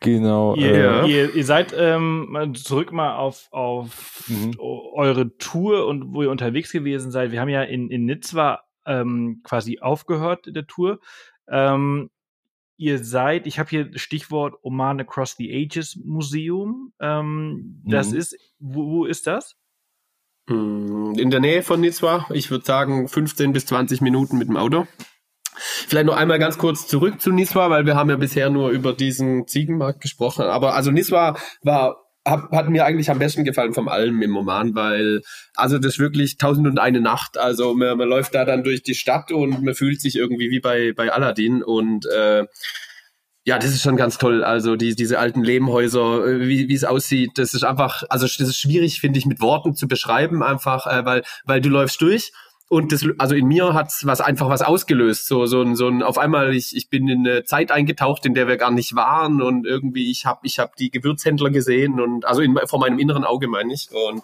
genau. Ihr, äh, ihr, ihr seid ähm, zurück mal auf, auf mhm. eure Tour und wo ihr unterwegs gewesen seid. Wir haben ja in, in Nizwa ähm, quasi aufgehört der Tour. Ähm, ihr seid, ich habe hier Stichwort Oman Across the Ages Museum. Ähm, das mhm. ist, wo, wo ist das? Hm, in der Nähe von Nizwa. Ich würde sagen 15 bis 20 Minuten mit dem Auto. Vielleicht noch einmal ganz kurz zurück zu Niswa, weil wir haben ja bisher nur über diesen Ziegenmarkt gesprochen. Aber also Niswa war hat, hat mir eigentlich am besten gefallen vom allem im Roman, weil also das wirklich tausend und eine Nacht. Also man, man läuft da dann durch die Stadt und man fühlt sich irgendwie wie bei bei Aladdin und äh, ja, das ist schon ganz toll. Also die, diese alten Lehmhäuser, äh, wie, wie es aussieht, das ist einfach, also das ist schwierig, finde ich, mit Worten zu beschreiben, einfach, äh, weil, weil du läufst durch und das, also in mir hat's was einfach was ausgelöst. So, so ein, so ein, auf einmal, ich, ich bin in eine Zeit eingetaucht, in der wir gar nicht waren und irgendwie, ich habe ich hab die Gewürzhändler gesehen und also in, vor meinem inneren Auge meine ich. Und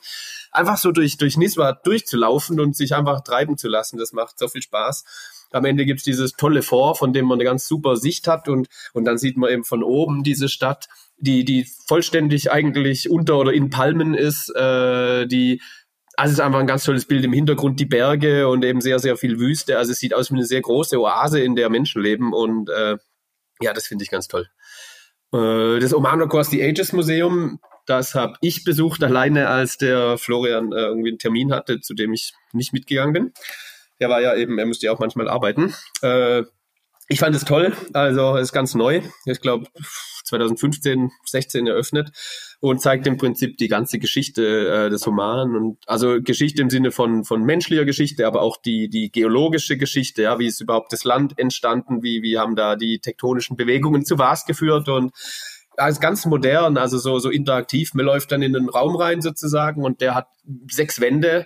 einfach so durch, durch Niswa durchzulaufen und sich einfach treiben zu lassen, das macht so viel Spaß am Ende gibt's dieses tolle Fort, von dem man eine ganz super Sicht hat und, und dann sieht man eben von oben diese Stadt, die, die vollständig eigentlich unter oder in Palmen ist, äh, die also es ist einfach ein ganz tolles Bild im Hintergrund, die Berge und eben sehr, sehr viel Wüste. Also es sieht aus wie eine sehr große Oase, in der Menschen leben und äh, ja, das finde ich ganz toll. Äh, das Oman Across the Ages Museum, das habe ich besucht alleine, als der Florian äh, irgendwie einen Termin hatte, zu dem ich nicht mitgegangen bin der war ja eben, er musste ja auch manchmal arbeiten. Äh, ich fand es toll, also ist ganz neu. Ich glaube 2015, 16 eröffnet und zeigt im Prinzip die ganze Geschichte äh, des Humanen und also Geschichte im Sinne von von menschlicher Geschichte, aber auch die die geologische Geschichte, ja, wie ist überhaupt das Land entstanden, wie wie haben da die tektonischen Bewegungen zu was geführt und alles ganz modern, also so so interaktiv. Man läuft dann in den Raum rein sozusagen und der hat sechs Wände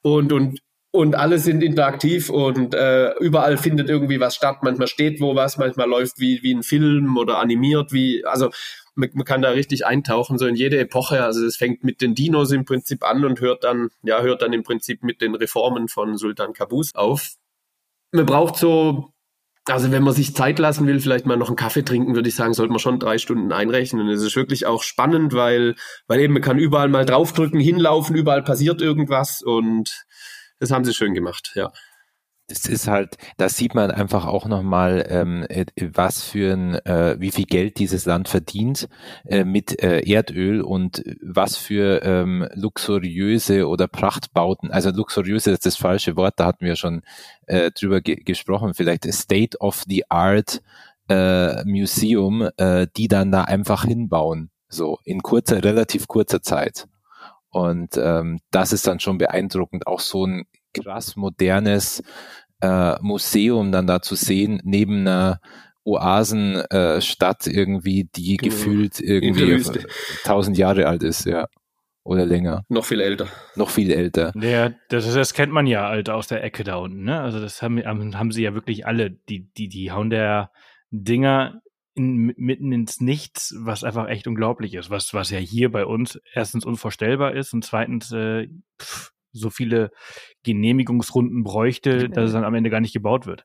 und und und alle sind interaktiv und äh, überall findet irgendwie was statt. Manchmal steht wo was, manchmal läuft wie, wie ein Film oder animiert, wie, also man, man kann da richtig eintauchen, so in jede Epoche. Also es fängt mit den Dinos im Prinzip an und hört dann, ja, hört dann im Prinzip mit den Reformen von Sultan Kabus auf. Man braucht so, also wenn man sich Zeit lassen will, vielleicht mal noch einen Kaffee trinken, würde ich sagen, sollte man schon drei Stunden einrechnen. Und es ist wirklich auch spannend, weil, weil eben man kann überall mal draufdrücken, hinlaufen, überall passiert irgendwas und das haben sie schön gemacht, ja. Das ist halt, da sieht man einfach auch nochmal, ähm, äh, was für ein, äh, wie viel Geld dieses Land verdient äh, mit äh, Erdöl und was für ähm, luxuriöse oder Prachtbauten, also luxuriöse ist das falsche Wort, da hatten wir schon äh, drüber ge gesprochen, vielleicht State of the Art äh, Museum, äh, die dann da einfach hinbauen, so in kurzer, relativ kurzer Zeit. Und ähm, das ist dann schon beeindruckend, auch so ein krass modernes äh, Museum dann da zu sehen, neben einer Oasenstadt äh, irgendwie, die genau. gefühlt irgendwie tausend Jahre alt ist, ja. Oder länger. Noch viel älter. Noch viel älter. Ja, das, das kennt man ja halt aus der Ecke da unten, ne? Also das haben, haben sie ja wirklich alle. Die, die, die hauen der Dinger in, mitten ins Nichts, was einfach echt unglaublich ist, was, was ja hier bei uns erstens unvorstellbar ist und zweitens äh, pff, so viele Genehmigungsrunden bräuchte, dass es dann am Ende gar nicht gebaut wird.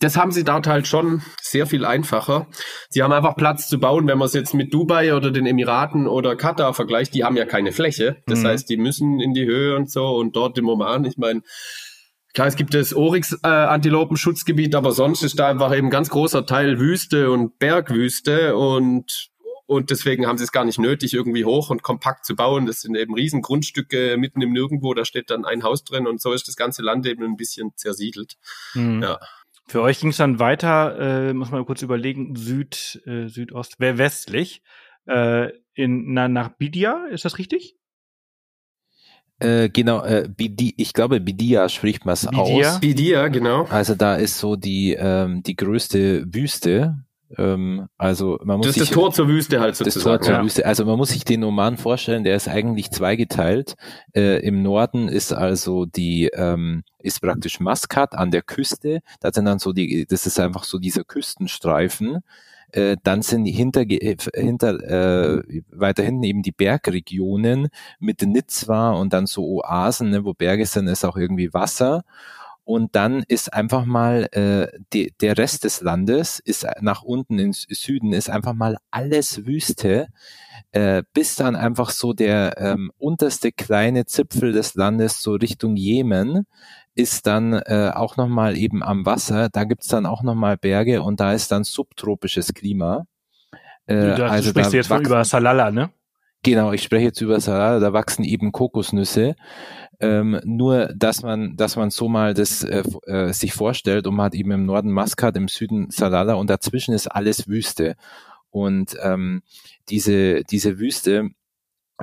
Das haben sie dort halt schon sehr viel einfacher. Sie haben einfach Platz zu bauen, wenn man es jetzt mit Dubai oder den Emiraten oder Katar vergleicht, die haben ja keine Fläche. Das mhm. heißt, die müssen in die Höhe und so und dort im Oman, ich meine, Klar, es gibt das Oryx-Antilopenschutzgebiet, äh, aber sonst ist da einfach eben ganz großer Teil Wüste und Bergwüste und und deswegen haben sie es gar nicht nötig, irgendwie hoch und kompakt zu bauen. Das sind eben riesen Grundstücke mitten im Nirgendwo, da steht dann ein Haus drin und so ist das ganze Land eben ein bisschen zersiedelt. Mhm. Ja. Für euch ging es dann weiter, äh, muss man kurz überlegen, Süd, äh, Südost, westlich, äh, in, na, nach Bidia, ist das richtig? Äh, genau, äh, Bidi, ich glaube, Bidia spricht man es aus. Bidia, genau. Also da ist so die, ähm, die größte Wüste. Ähm, also man muss das ist sich, das Tor zur Wüste halt sozusagen. Das Tor zur ja. Wüste. Also man muss sich den Oman vorstellen, der ist eigentlich zweigeteilt. Äh, Im Norden ist also die, ähm, ist praktisch Maskat an der Küste. Da sind dann so die, das ist einfach so dieser Küstenstreifen äh, dann sind hinter, äh, hinter äh, weiter hinten eben die Bergregionen mit Nizwa und dann so Oasen, ne, wo Berge sind, ist auch irgendwie Wasser. Und dann ist einfach mal äh, die, der Rest des Landes ist nach unten ins Süden ist einfach mal alles Wüste, äh, bis dann einfach so der ähm, unterste kleine Zipfel des Landes so Richtung Jemen ist dann äh, auch nochmal eben am Wasser. Da gibt's dann auch nochmal Berge und da ist dann subtropisches Klima. Äh, du, also sprichst da jetzt wachsen, über Salala, ne? Genau, ich spreche jetzt über Salala, da wachsen eben Kokosnüsse. Ähm, nur, dass man, dass man so mal das äh, äh, sich vorstellt und man hat eben im Norden Maskat, im Süden Salala und dazwischen ist alles Wüste. Und ähm, diese, diese Wüste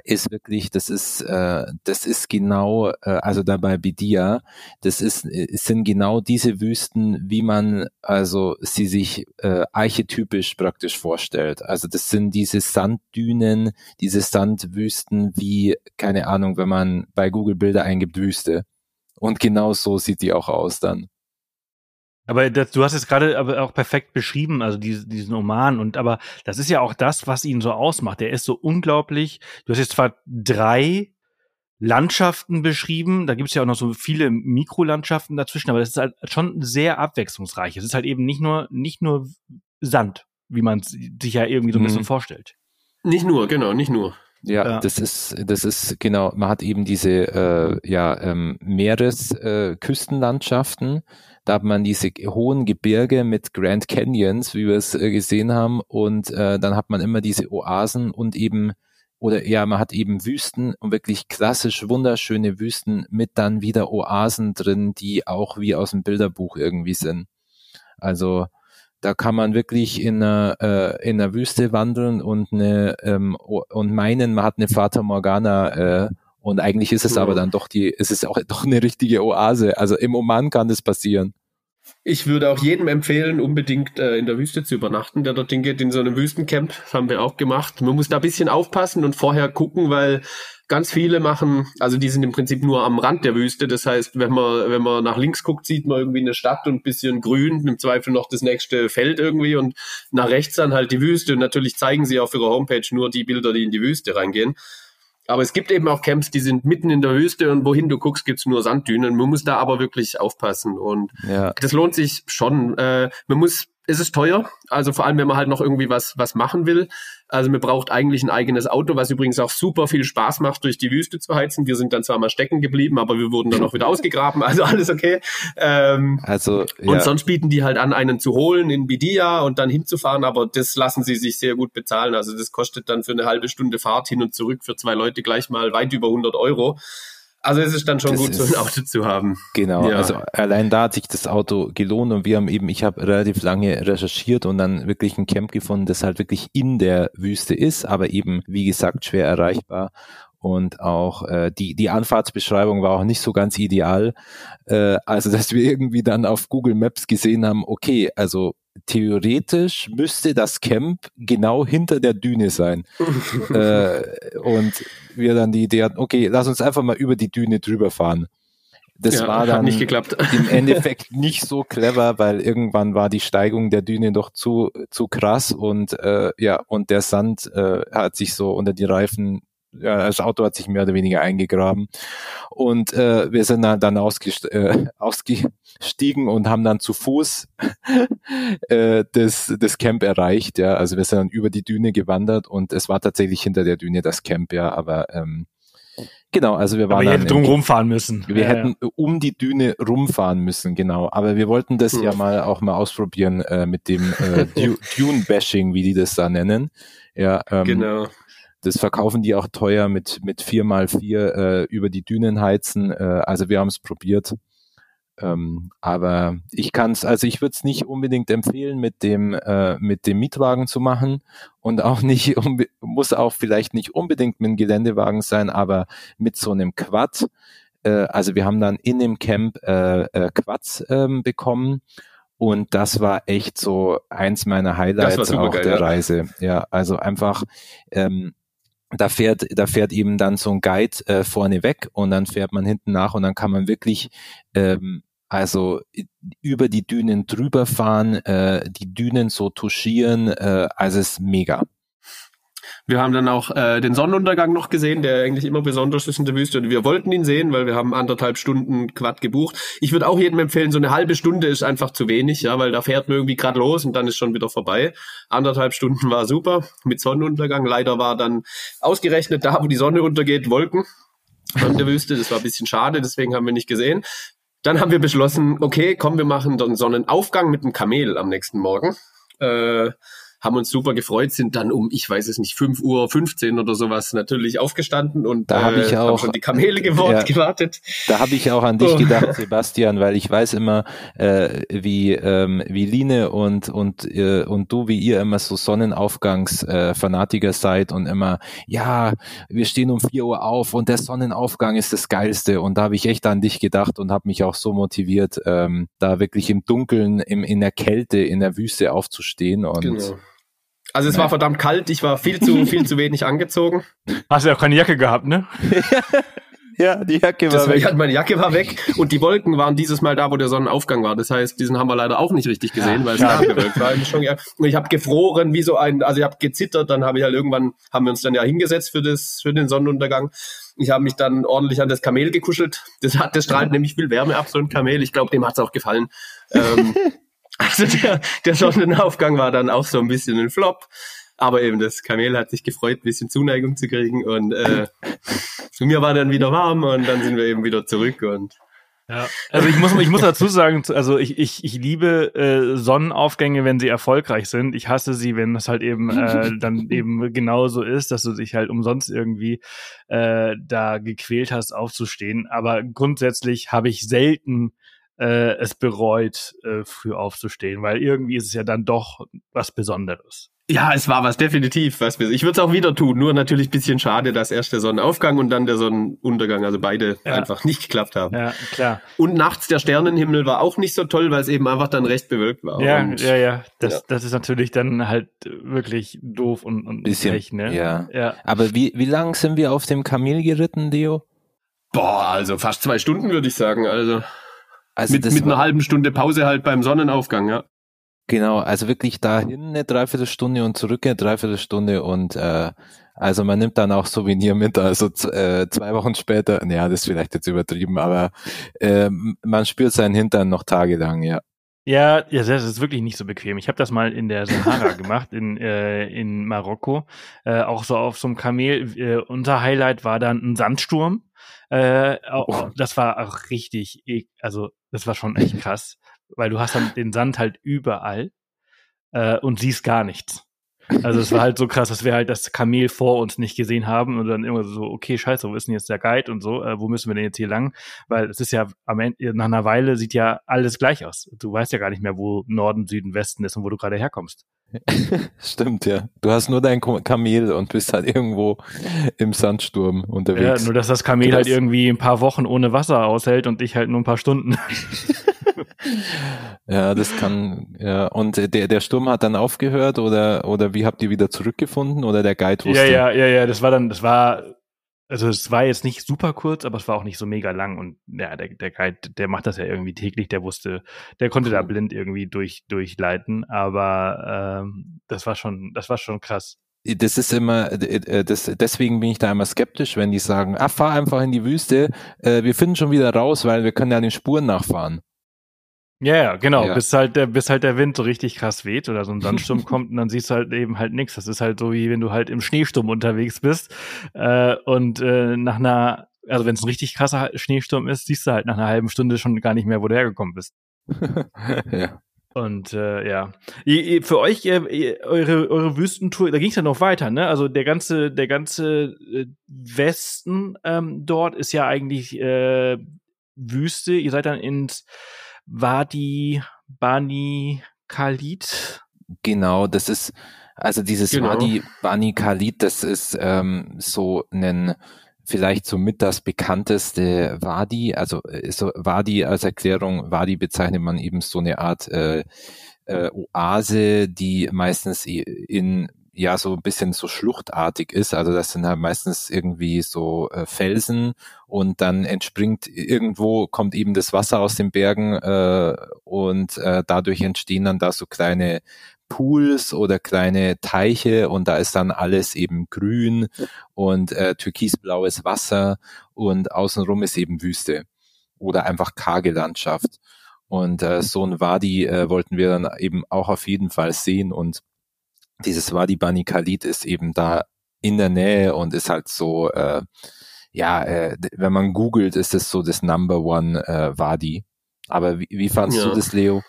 ist wirklich, das ist, äh, das ist genau, äh, also dabei Bidia, das ist, sind genau diese Wüsten, wie man also sie sich äh, archetypisch praktisch vorstellt. Also das sind diese Sanddünen, diese Sandwüsten, wie keine Ahnung, wenn man bei Google Bilder eingibt Wüste. Und genau so sieht die auch aus dann. Aber das, du hast es gerade aber auch perfekt beschrieben, also diese, diesen Oman und aber das ist ja auch das, was ihn so ausmacht. Der ist so unglaublich. Du hast jetzt zwar drei Landschaften beschrieben, da gibt es ja auch noch so viele Mikrolandschaften dazwischen, aber das ist halt schon sehr abwechslungsreich. Es ist halt eben nicht nur nicht nur Sand, wie man sich ja irgendwie so ein bisschen mhm. vorstellt. Nicht nur, genau, nicht nur. Ja, ja, das ist, das ist genau, man hat eben diese äh, ja, ähm, Meeresküstenlandschaften, äh, da hat man diese hohen Gebirge mit Grand Canyons, wie wir es äh, gesehen haben, und äh, dann hat man immer diese Oasen und eben oder ja, man hat eben Wüsten und wirklich klassisch wunderschöne Wüsten mit dann wieder Oasen drin, die auch wie aus dem Bilderbuch irgendwie sind. Also da kann man wirklich in einer, äh, in einer Wüste wandeln und eine ähm, und meinen, man hat eine Fata Morgana äh, und eigentlich ist es ja. aber dann doch die, ist es auch doch eine richtige Oase. Also im Oman kann das passieren. Ich würde auch jedem empfehlen, unbedingt äh, in der Wüste zu übernachten, der dorthin geht, in so einem Wüstencamp. Das haben wir auch gemacht. Man muss da ein bisschen aufpassen und vorher gucken, weil ganz viele machen, also die sind im Prinzip nur am Rand der Wüste. Das heißt, wenn man, wenn man nach links guckt, sieht man irgendwie eine Stadt und ein bisschen grün, im Zweifel noch das nächste Feld irgendwie und nach rechts dann halt die Wüste. Und natürlich zeigen sie auf ihrer Homepage nur die Bilder, die in die Wüste reingehen. Aber es gibt eben auch Camps, die sind mitten in der Wüste und wohin du guckst, gibt's nur Sanddünen. Man muss da aber wirklich aufpassen und ja. das lohnt sich schon. Äh, man muss ist es teuer. Also vor allem, wenn man halt noch irgendwie was, was machen will. Also man braucht eigentlich ein eigenes Auto, was übrigens auch super viel Spaß macht, durch die Wüste zu heizen. Wir sind dann zwar mal stecken geblieben, aber wir wurden dann auch wieder ausgegraben. Also alles okay. Ähm, also, ja. Und sonst bieten die halt an, einen zu holen in Bidia und dann hinzufahren, aber das lassen sie sich sehr gut bezahlen. Also das kostet dann für eine halbe Stunde Fahrt hin und zurück für zwei Leute gleich mal weit über 100 Euro. Also es ist dann schon das gut, so ein Auto zu haben. Genau, ja. also allein da hat sich das Auto gelohnt und wir haben eben, ich habe relativ lange recherchiert und dann wirklich ein Camp gefunden, das halt wirklich in der Wüste ist, aber eben, wie gesagt, schwer erreichbar. Und auch äh, die, die Anfahrtsbeschreibung war auch nicht so ganz ideal. Äh, also, dass wir irgendwie dann auf Google Maps gesehen haben, okay, also theoretisch müsste das Camp genau hinter der Düne sein. äh, und wir dann die Idee hatten, okay, lass uns einfach mal über die Düne drüber fahren. Das ja, war dann nicht geklappt. im Endeffekt nicht so clever, weil irgendwann war die Steigung der Düne doch zu zu krass und äh, ja und der Sand äh, hat sich so unter die Reifen ja, das Auto hat sich mehr oder weniger eingegraben. Und äh, wir sind dann, dann ausgest äh, ausgestiegen und haben dann zu Fuß äh, das, das Camp erreicht. Ja, also wir sind dann über die Düne gewandert und es war tatsächlich hinter der Düne das Camp, ja, aber ähm, Genau, also wir waren. Aber ihr hättet drum rumfahren müssen. Wir ja, hätten ja. um die Düne rumfahren müssen, genau. Aber wir wollten das hm. ja mal auch mal ausprobieren äh, mit dem äh, Dune-Bashing, wie die das da nennen. Ja, ähm, genau. Das verkaufen die auch teuer mit, mit vier mal vier äh, über die Dünen heizen. Äh, also wir haben es probiert. Ähm, aber ich kann es, also ich würde es nicht unbedingt empfehlen, mit dem äh, mit dem Mietwagen zu machen und auch nicht muss auch vielleicht nicht unbedingt mit dem Geländewagen sein, aber mit so einem Quad. Äh, also wir haben dann in dem Camp äh, äh, Quads ähm, bekommen und das war echt so eins meiner Highlights geil, der ja. Reise. Ja, also einfach ähm, da fährt, da fährt eben dann so ein Guide äh, vorne weg und dann fährt man hinten nach und dann kann man wirklich ähm, also über die Dünen drüber fahren, äh, die Dünen so touchieren, äh, also es ist mega. Wir haben dann auch äh, den Sonnenuntergang noch gesehen, der eigentlich immer besonders ist in der Wüste. Und wir wollten ihn sehen, weil wir haben anderthalb Stunden Quad gebucht. Ich würde auch jedem empfehlen, so eine halbe Stunde ist einfach zu wenig, ja, weil da fährt man irgendwie gerade los und dann ist schon wieder vorbei. Anderthalb Stunden war super mit Sonnenuntergang. Leider war dann ausgerechnet da, wo die Sonne untergeht, Wolken an der Wüste. Das war ein bisschen schade, deswegen haben wir nicht gesehen. Dann haben wir beschlossen, okay, komm, wir machen dann Sonnenaufgang mit dem Kamel am nächsten Morgen. Äh, haben uns super gefreut, sind dann um, ich weiß es nicht, 5 Uhr 15 oder sowas natürlich aufgestanden und da habe ich äh, auch die Kamele gewort, ja, gewartet. Da habe ich auch an dich oh. gedacht, Sebastian, weil ich weiß immer, äh, wie, ähm, wie Line und, und, äh, und du, wie ihr immer so Sonnenaufgangsfanatiker äh, seid und immer, ja, wir stehen um 4 Uhr auf und der Sonnenaufgang ist das Geilste. Und da habe ich echt an dich gedacht und habe mich auch so motiviert, ähm, da wirklich im Dunkeln, im, in der Kälte, in der Wüste aufzustehen. Und genau. Also es ja. war verdammt kalt, ich war viel zu, viel zu wenig angezogen. Hast du ja auch keine Jacke gehabt, ne? ja, die Jacke war das, weg. Meine Jacke war weg und die Wolken waren dieses Mal da, wo der Sonnenaufgang war. Das heißt, diesen haben wir leider auch nicht richtig gesehen, ja, weil es ja. bewölkt war. Und ich habe gefroren wie so ein, also ich habe gezittert, dann habe ich halt irgendwann, haben wir uns dann ja hingesetzt für, das, für den Sonnenuntergang. Ich habe mich dann ordentlich an das Kamel gekuschelt. Das hat, das strahlt nämlich viel Wärme ab, so ein Kamel. Ich glaube, dem hat's auch gefallen. Ähm, also der, der Sonnenaufgang war dann auch so ein bisschen ein Flop. Aber eben das Kamel hat sich gefreut, ein bisschen Zuneigung zu kriegen. Und äh, zu mir war dann wieder warm und dann sind wir eben wieder zurück und ja, also ich muss, ich muss dazu sagen, also ich, ich, ich liebe äh, Sonnenaufgänge, wenn sie erfolgreich sind. Ich hasse sie, wenn das halt eben äh, dann eben genauso ist, dass du dich halt umsonst irgendwie äh, da gequält hast, aufzustehen. Aber grundsätzlich habe ich selten äh, es bereut, äh, früh aufzustehen, weil irgendwie ist es ja dann doch was Besonderes. Ja, es war was definitiv. Was ich würde es auch wieder tun. Nur natürlich bisschen schade, dass erst der Sonnenaufgang und dann der Sonnenuntergang, also beide ja. einfach nicht geklappt haben. Ja, klar. Und nachts der Sternenhimmel war auch nicht so toll, weil es eben einfach dann recht bewölkt war. Ja, und, ja, ja. Das, ja. das ist natürlich dann halt wirklich doof und, und bisschen, frech, ne? Ja. ja. Aber wie, wie lang sind wir auf dem Kamel geritten, Deo? Boah, also fast zwei Stunden würde ich sagen. Also, also mit, mit einer halben Stunde Pause halt beim Sonnenaufgang, ja. Genau, also wirklich dahin eine Dreiviertelstunde und zurück eine Dreiviertelstunde und äh, also man nimmt dann auch Souvenir mit, also äh, zwei Wochen später, naja, das ist vielleicht jetzt übertrieben, aber äh, man spürt seinen Hintern noch tagelang, ja. Ja, ja, das ist wirklich nicht so bequem. Ich habe das mal in der Sahara gemacht, in, äh, in Marokko, äh, auch so auf so einem Kamel. Äh, unser Highlight war dann ein Sandsturm. Äh, oh. Das war auch richtig, also das war schon echt krass weil du hast dann den Sand halt überall äh, und siehst gar nichts. Also es war halt so krass, dass wir halt das Kamel vor uns nicht gesehen haben und dann immer so, okay, scheiße, wo ist denn jetzt der Guide und so, äh, wo müssen wir denn jetzt hier lang? Weil es ist ja am Ende, nach einer Weile sieht ja alles gleich aus. Du weißt ja gar nicht mehr, wo Norden, Süden, Westen ist und wo du gerade herkommst. Stimmt, ja. Du hast nur dein Kamel und bist halt irgendwo im Sandsturm unterwegs. Ja, nur dass das Kamel halt irgendwie ein paar Wochen ohne Wasser aushält und ich halt nur ein paar Stunden. ja, das kann, ja. Und der, der Sturm hat dann aufgehört oder, oder wie habt ihr wieder zurückgefunden oder der Guide wusste? Ja, ja, ja, ja, das war dann, das war, also es war jetzt nicht super kurz, aber es war auch nicht so mega lang und ja, der, der Guide, der macht das ja irgendwie täglich, der wusste, der konnte da blind irgendwie durch, durchleiten, aber ähm, das war schon, das war schon krass das ist immer, äh, das, deswegen bin ich da immer skeptisch, wenn die sagen, ah, fahr einfach in die Wüste, äh, wir finden schon wieder raus, weil wir können ja den Spuren nachfahren. Ja, ja, genau. Ja. Bis halt der, bis halt der Wind so richtig krass weht oder so ein Sandsturm kommt und dann siehst du halt eben halt nichts. Das ist halt so wie wenn du halt im Schneesturm unterwegs bist äh, und äh, nach einer, also wenn es ein richtig krasser Schneesturm ist, siehst du halt nach einer halben Stunde schon gar nicht mehr, wo du hergekommen bist. ja. Und äh, ja, für euch äh, eure eure Wüstentour, da ging es ja noch weiter, ne? Also der ganze der ganze äh, Westen ähm, dort ist ja eigentlich äh, Wüste. Ihr seid dann ins Wadi Bani Khalid. Genau, das ist, also dieses genau. Wadi Bani Khalid, das ist ähm, so ein vielleicht somit das bekannteste Wadi, also äh, so Wadi als Erklärung, Wadi bezeichnet man eben so eine Art äh, äh, Oase, die meistens in ja so ein bisschen so schluchtartig ist. Also das sind halt meistens irgendwie so äh, Felsen und dann entspringt irgendwo, kommt eben das Wasser aus den Bergen äh, und äh, dadurch entstehen dann da so kleine Pools oder kleine Teiche und da ist dann alles eben grün und äh, türkisblaues Wasser und außenrum ist eben Wüste oder einfach karge Landschaft. Und äh, so ein Wadi äh, wollten wir dann eben auch auf jeden Fall sehen und dieses Wadi Bani Khalid ist eben da in der Nähe und ist halt so, äh, ja, äh, wenn man googelt, ist es so das Number One äh, Wadi. Aber wie, wie fandst ja. du das, Leo?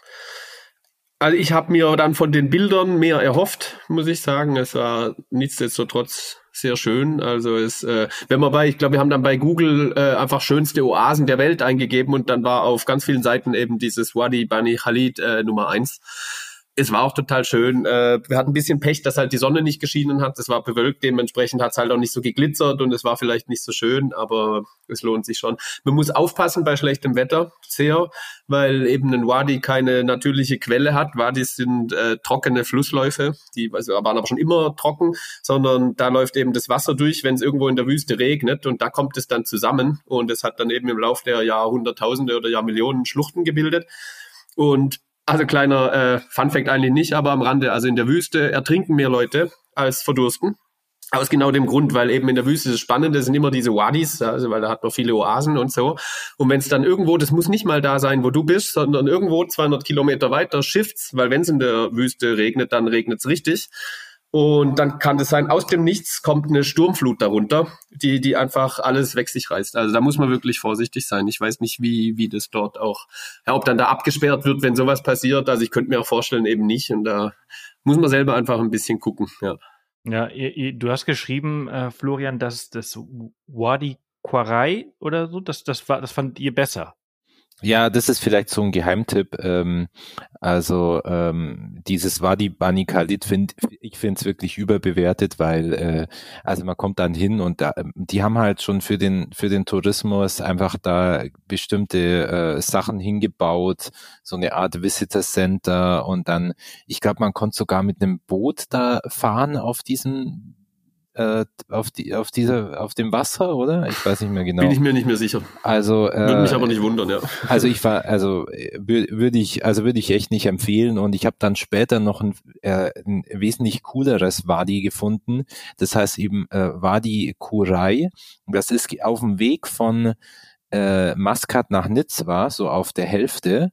Also ich habe mir dann von den Bildern mehr erhofft, muss ich sagen. Es war nichtsdestotrotz sehr schön. Also es, äh, wenn man bei, ich glaube, wir haben dann bei Google äh, einfach schönste Oasen der Welt eingegeben und dann war auf ganz vielen Seiten eben dieses Wadi Bani Khalid äh, Nummer eins es war auch total schön. Äh, wir hatten ein bisschen Pech, dass halt die Sonne nicht geschienen hat. Es war bewölkt, dementsprechend hat es halt auch nicht so geglitzert und es war vielleicht nicht so schön, aber es lohnt sich schon. Man muss aufpassen bei schlechtem Wetter sehr, weil eben ein Wadi keine natürliche Quelle hat. Wadis sind äh, trockene Flussläufe, die also, waren aber schon immer trocken, sondern da läuft eben das Wasser durch, wenn es irgendwo in der Wüste regnet und da kommt es dann zusammen und es hat dann eben im Laufe der Jahrhunderttausende oder Jahrmillionen Schluchten gebildet. Und also kleiner äh, Funfact eigentlich nicht, aber am Rande, also in der Wüste ertrinken mehr Leute als verdursten. Aus genau dem Grund, weil eben in der Wüste das Spannende sind immer diese Wadis, also weil da hat man viele Oasen und so. Und wenn es dann irgendwo, das muss nicht mal da sein, wo du bist, sondern irgendwo 200 Kilometer weiter shifts, weil wenn es in der Wüste regnet, dann regnet es richtig. Und dann kann es sein, aus dem Nichts kommt eine Sturmflut darunter, die, die einfach alles weg sich reißt. Also da muss man wirklich vorsichtig sein. Ich weiß nicht, wie, wie das dort auch, ja, ob dann da abgesperrt wird, wenn sowas passiert. Also ich könnte mir auch vorstellen, eben nicht. Und da muss man selber einfach ein bisschen gucken, ja. Ja, ihr, ihr, du hast geschrieben, äh, Florian, dass das Wadi Quarai oder so, das, das war, das fand ihr besser. Ja, das ist vielleicht so ein Geheimtipp. Ähm, also ähm, dieses Wadi Bani Khalid, find, ich finde es wirklich überbewertet, weil äh, also man kommt dann hin und da, die haben halt schon für den für den Tourismus einfach da bestimmte äh, Sachen hingebaut, so eine Art Visitor Center und dann, ich glaube, man konnte sogar mit einem Boot da fahren auf diesem äh, auf die auf dieser auf dem Wasser, oder? Ich weiß nicht mehr genau. Bin ich mir nicht mehr sicher. Also äh, würde mich aber nicht wundern, ja. Also ich war also würde ich also würde ich echt nicht empfehlen und ich habe dann später noch ein, äh, ein wesentlich cooleres Wadi gefunden. Das heißt eben äh, Wadi Kurai. Das ist auf dem Weg von äh, Maskat nach Nizwa, so auf der Hälfte.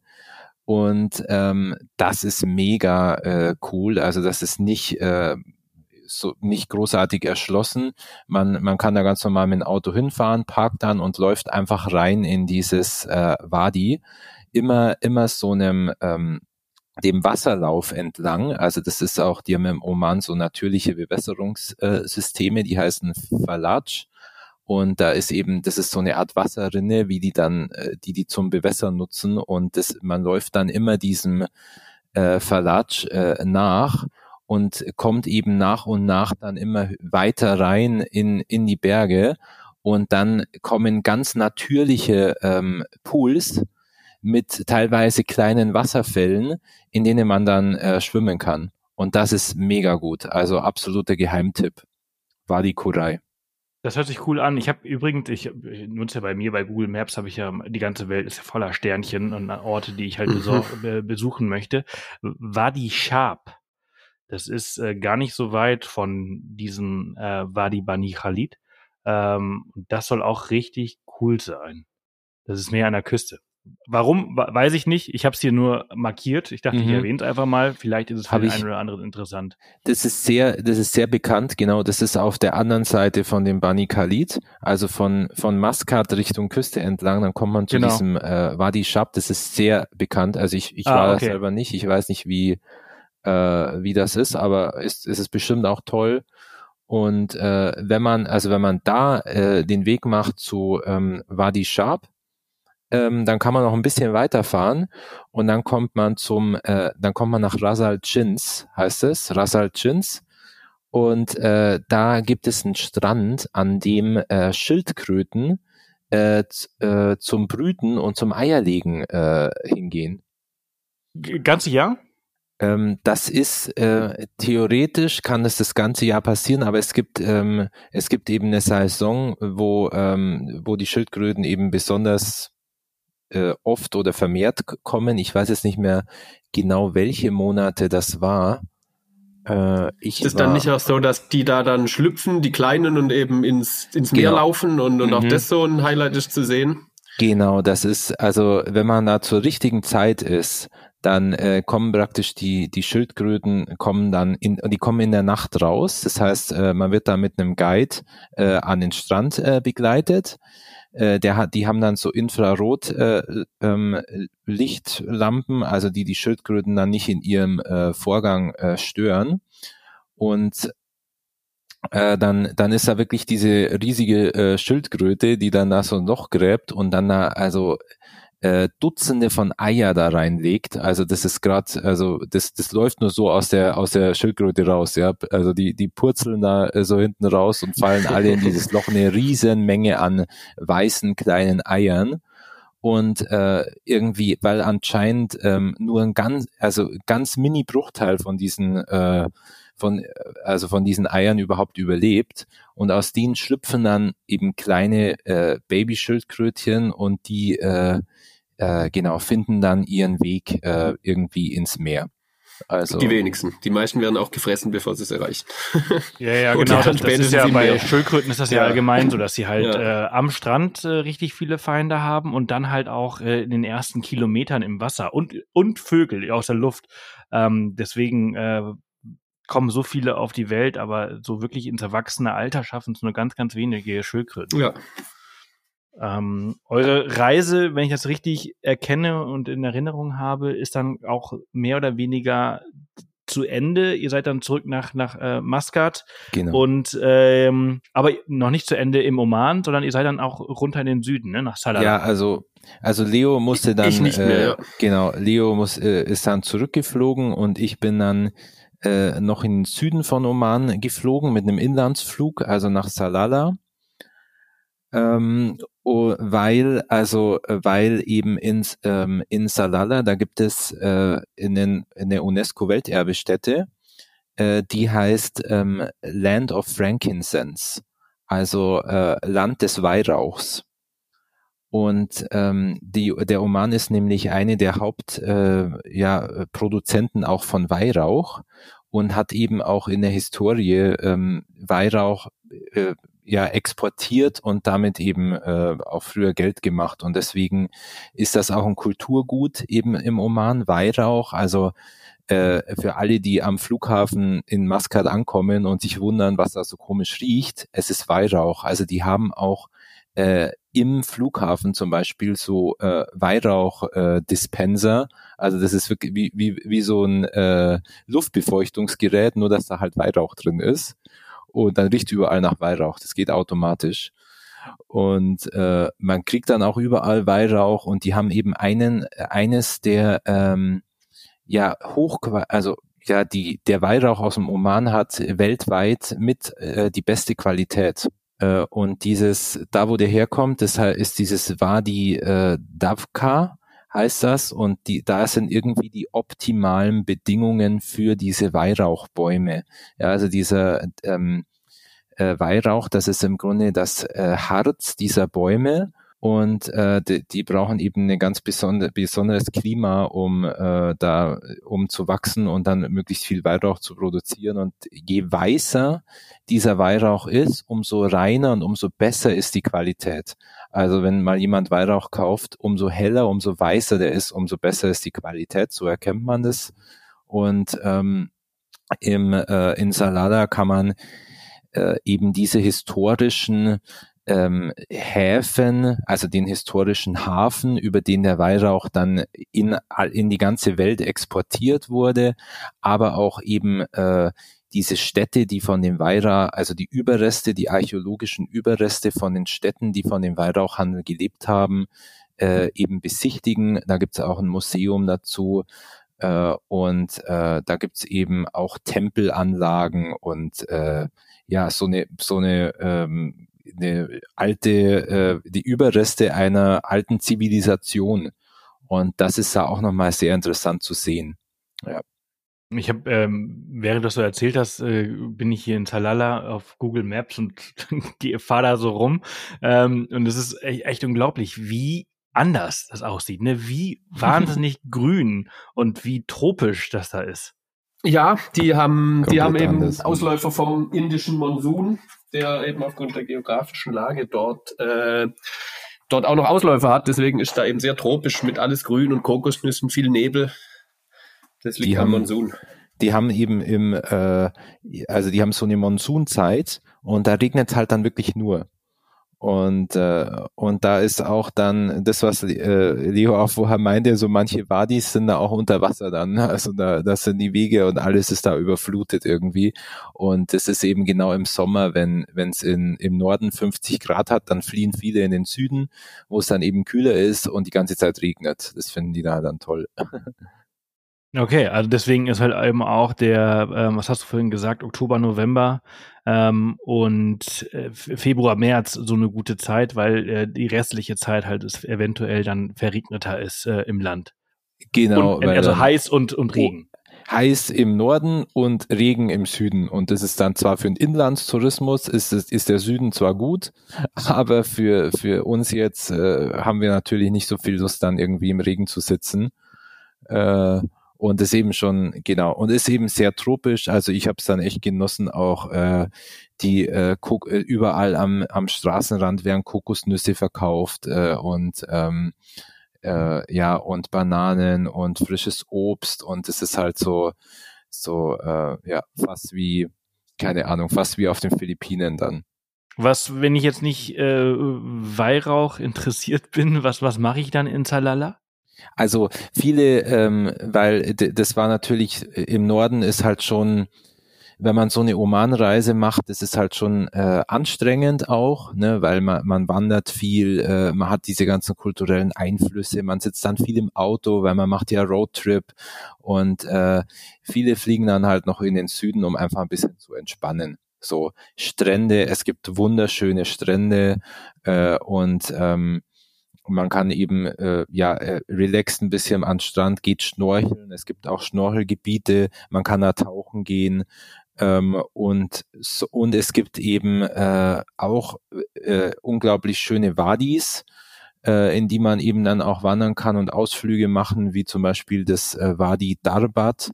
Und ähm, das ist mega äh, cool. Also das ist nicht äh, so nicht großartig erschlossen. Man, man kann da ganz normal mit dem Auto hinfahren, parkt dann und läuft einfach rein in dieses äh, Wadi. Immer, immer so einem ähm, dem Wasserlauf entlang. Also das ist auch, die haben im Oman so natürliche Bewässerungssysteme, die heißen Falaj. Und da ist eben, das ist so eine Art Wasserrinne, wie die dann, äh, die die zum Bewässern nutzen. Und das, man läuft dann immer diesem äh, Falaj äh, nach und kommt eben nach und nach dann immer weiter rein in, in die Berge und dann kommen ganz natürliche ähm, Pools mit teilweise kleinen Wasserfällen, in denen man dann äh, schwimmen kann. Und das ist mega gut. Also absoluter Geheimtipp. Wadi Kurai. Das hört sich cool an. Ich habe übrigens, ich, ich, nutze ja bei mir bei Google Maps, habe ich ja die ganze Welt ist ja voller Sternchen und Orte, die ich halt mhm. besuchen möchte. Wadi Sharp das ist äh, gar nicht so weit von diesem äh, Wadi Bani Khalid. Ähm, das soll auch richtig cool sein. Das ist näher an der Küste. Warum, weiß ich nicht. Ich habe es hier nur markiert. Ich dachte, mhm. ich erwähne es einfach mal. Vielleicht ist es für den einen oder anderen interessant. Das ist sehr, das ist sehr bekannt. Genau, das ist auf der anderen Seite von dem Bani Khalid, also von von Maskat Richtung Küste entlang. Dann kommt man zu genau. diesem äh, Wadi Shab. Das ist sehr bekannt. Also ich, ich ah, war okay. selber nicht. Ich weiß nicht, wie äh, wie das ist, aber ist, ist es bestimmt auch toll. Und äh, wenn man, also wenn man da äh, den Weg macht zu ähm, Wadi Sharp, ähm, dann kann man noch ein bisschen weiterfahren und dann kommt man zum, äh, dann kommt man nach Rasal Chins, heißt es, Rasal Chins. Und äh, da gibt es einen Strand, an dem äh, Schildkröten äh, äh, zum Brüten und zum Eierlegen äh, hingehen. Ganze Jahr? Ähm, das ist äh, theoretisch kann es das ganze Jahr passieren, aber es gibt ähm, es gibt eben eine Saison, wo ähm, wo die Schildkröten eben besonders äh, oft oder vermehrt kommen. Ich weiß jetzt nicht mehr genau, welche Monate das war. Äh, ist dann nicht auch so, dass die da dann schlüpfen, die Kleinen und eben ins ins Meer genau. laufen und und mhm. auch das so ein Highlight ist zu sehen? Genau, das ist also, wenn man da zur richtigen Zeit ist, dann äh, kommen praktisch die, die Schildkröten kommen dann in, die kommen in der Nacht raus. Das heißt, äh, man wird da mit einem Guide äh, an den Strand äh, begleitet. äh, der hat, die haben dann so Infrarot äh, ähm, Lichtlampen, also die die Schildkröten dann nicht in ihrem äh, Vorgang äh, stören. Und äh, dann, dann ist da wirklich diese riesige äh, Schildkröte, die dann da so ein Loch gräbt und dann da, also äh, Dutzende von Eier da reinlegt. Also das ist gerade, also das, das läuft nur so aus der aus der Schildkröte raus, ja. Also die die purzeln da äh, so hinten raus und fallen alle in dieses Loch eine riesen Menge an weißen kleinen Eiern und äh, irgendwie, weil anscheinend ähm, nur ein ganz, also ganz mini Bruchteil von diesen äh, von, also von diesen Eiern überhaupt überlebt. Und aus denen schlüpfen dann eben kleine äh, Babyschildkrötchen und die äh, äh, genau finden dann ihren Weg äh, irgendwie ins Meer. Also, die wenigsten. Die meisten werden auch gefressen, bevor sie es erreichen. Ja, ja, genau. Das, das ist ja bei Schildkröten ist das ja, ja, allgemein so, dass sie halt ja. äh, am Strand äh, richtig viele Feinde haben und dann halt auch äh, in den ersten Kilometern im Wasser und, und Vögel aus der Luft. Ähm, deswegen äh, kommen so viele auf die Welt, aber so wirklich ins erwachsene Alter schaffen es nur ganz, ganz wenige Schildkröten. Ja. Ähm, eure Reise, wenn ich das richtig erkenne und in Erinnerung habe, ist dann auch mehr oder weniger zu Ende. Ihr seid dann zurück nach, nach äh, Maskat. Genau. Und ähm, aber noch nicht zu Ende im Oman, sondern ihr seid dann auch runter in den Süden, ne? Nach Salah. Ja, also also Leo musste dann ich nicht mehr, äh, ja. genau, Leo muss äh, ist dann zurückgeflogen und ich bin dann äh, noch in den Süden von Oman geflogen mit einem Inlandsflug, also nach Salala. Ähm, weil, also, weil eben ins, ähm, in Salala, da gibt es äh, in, den, in der UNESCO-Welterbestätte, äh, die heißt ähm, Land of Frankincense, also äh, Land des Weihrauchs. Und ähm, die, der Oman ist nämlich eine der Hauptproduzenten äh, ja, Produzenten auch von Weihrauch und hat eben auch in der Historie ähm, Weihrauch äh, ja exportiert und damit eben äh, auch früher Geld gemacht. Und deswegen ist das auch ein Kulturgut eben im Oman, Weihrauch. Also äh, für alle, die am Flughafen in Maskat ankommen und sich wundern, was da so komisch riecht, es ist Weihrauch. Also die haben auch äh, im Flughafen zum Beispiel so äh, Weihrauch-Dispenser. Äh, also das ist wirklich wie, wie, wie so ein äh, Luftbefeuchtungsgerät, nur dass da halt Weihrauch drin ist. Und dann riecht überall nach Weihrauch. Das geht automatisch. Und äh, man kriegt dann auch überall Weihrauch und die haben eben einen, eines der ähm, ja hoch, also ja, die, der Weihrauch aus dem Oman hat weltweit mit äh, die beste Qualität. Äh, und dieses, da wo der herkommt, das ist dieses Wadi äh, Davka, heißt das. Und die, da sind irgendwie die optimalen Bedingungen für diese Weihrauchbäume. Ja, also dieser ähm, äh, Weihrauch, das ist im Grunde das äh, Harz dieser Bäume und äh, die, die brauchen eben ein ganz besonder, besonderes Klima, um äh, da um zu wachsen und dann möglichst viel Weihrauch zu produzieren. Und je weißer dieser Weihrauch ist, umso reiner und umso besser ist die Qualität. Also wenn mal jemand Weihrauch kauft, umso heller, umso weißer der ist, umso besser ist die Qualität. So erkennt man das. Und ähm, im äh, in Salada kann man äh, eben diese historischen ähm, Häfen, also den historischen Hafen, über den der Weihrauch dann in, in die ganze Welt exportiert wurde, aber auch eben äh, diese Städte, die von dem Weihrauch, also die Überreste, die archäologischen Überreste von den Städten, die von dem Weihrauchhandel gelebt haben, äh, eben besichtigen. Da gibt es auch ein Museum dazu. Äh, und äh, da gibt es eben auch Tempelanlagen und äh, ja, so eine, so eine ähm, eine alte, äh, die Überreste einer alten Zivilisation. Und das ist da auch nochmal sehr interessant zu sehen. Ja. Ich habe, ähm, während du das so erzählt hast, äh, bin ich hier in Talala auf Google Maps und fahre da so rum. Ähm, und es ist echt, echt unglaublich, wie anders das aussieht, ne? Wie wahnsinnig grün und wie tropisch das da ist. Ja, die haben, die haben eben anders. Ausläufer vom indischen Monsun der eben aufgrund der geografischen Lage dort äh, dort auch noch Ausläufer hat. Deswegen ist da eben sehr tropisch mit alles grün und Kokosnüssen, viel Nebel. Das liegt die am haben, Monsun. Die haben eben im, äh, also die haben so eine Monsunzeit und da regnet es halt dann wirklich nur. Und, äh, und da ist auch dann das, was äh, Leo auch vorher meinte, so manche Wadis sind da auch unter Wasser dann. Ne? Also da, das sind die Wege und alles ist da überflutet irgendwie. Und das ist eben genau im Sommer, wenn wenn es im Norden 50 Grad hat, dann fliehen viele in den Süden, wo es dann eben kühler ist und die ganze Zeit regnet. Das finden die da dann toll. Okay, also deswegen ist halt eben auch der, ähm, was hast du vorhin gesagt, Oktober, November ähm, und äh, Februar, März so eine gute Zeit, weil äh, die restliche Zeit halt ist eventuell dann verregneter ist äh, im Land. Genau. Und, also heiß und, und Regen. Heiß im Norden und Regen im Süden. Und das ist dann zwar für den Inlandstourismus ist, ist der Süden zwar gut, aber für, für uns jetzt äh, haben wir natürlich nicht so viel Lust, dann irgendwie im Regen zu sitzen. Und ist eben schon, genau, und ist eben sehr tropisch. Also ich habe es dann echt genossen, auch äh, die äh, äh, überall am, am Straßenrand werden Kokosnüsse verkauft äh, und ähm, äh, ja, und Bananen und frisches Obst und es ist halt so, so, äh, ja, fast wie, keine Ahnung, fast wie auf den Philippinen dann. Was, wenn ich jetzt nicht äh, Weihrauch interessiert bin, was, was mache ich dann in Salala? Also viele, ähm, weil das war natürlich äh, im Norden ist halt schon, wenn man so eine Oman-Reise macht, das ist halt schon äh, anstrengend auch, ne, weil man, man wandert viel, äh, man hat diese ganzen kulturellen Einflüsse, man sitzt dann viel im Auto, weil man macht ja Roadtrip und äh, viele fliegen dann halt noch in den Süden, um einfach ein bisschen zu entspannen. So Strände, es gibt wunderschöne Strände äh, und ähm, man kann eben äh, ja äh, relaxed ein bisschen am Strand, geht schnorcheln. Es gibt auch Schnorchelgebiete, man kann da tauchen gehen. Ähm, und, so, und es gibt eben äh, auch äh, unglaublich schöne Wadis, äh, in die man eben dann auch wandern kann und Ausflüge machen, wie zum Beispiel das äh, Wadi Darbat.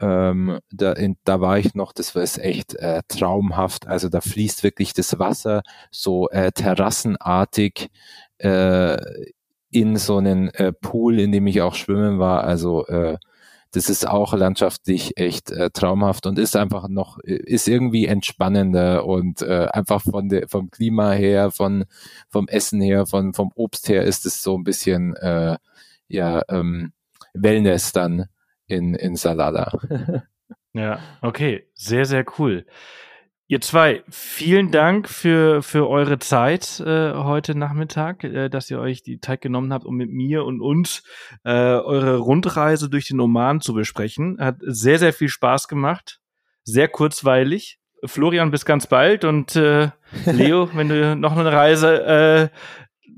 Ähm, da, in, da war ich noch, das war echt äh, traumhaft. Also da fließt wirklich das Wasser so äh, terrassenartig äh, in so einen äh, Pool, in dem ich auch schwimmen war. Also äh, das ist auch landschaftlich echt äh, traumhaft und ist einfach noch, ist irgendwie entspannender und äh, einfach von der, vom Klima her, von, vom Essen her, von, vom Obst her ist es so ein bisschen, äh, ja, ähm, Wellness dann in, in Salada. ja, okay, sehr, sehr cool. Ihr zwei, vielen Dank für, für eure Zeit äh, heute Nachmittag, äh, dass ihr euch die Zeit genommen habt, um mit mir und uns äh, eure Rundreise durch den Oman zu besprechen. Hat sehr, sehr viel Spaß gemacht. Sehr kurzweilig. Florian, bis ganz bald und äh, Leo, wenn du noch eine Reise äh,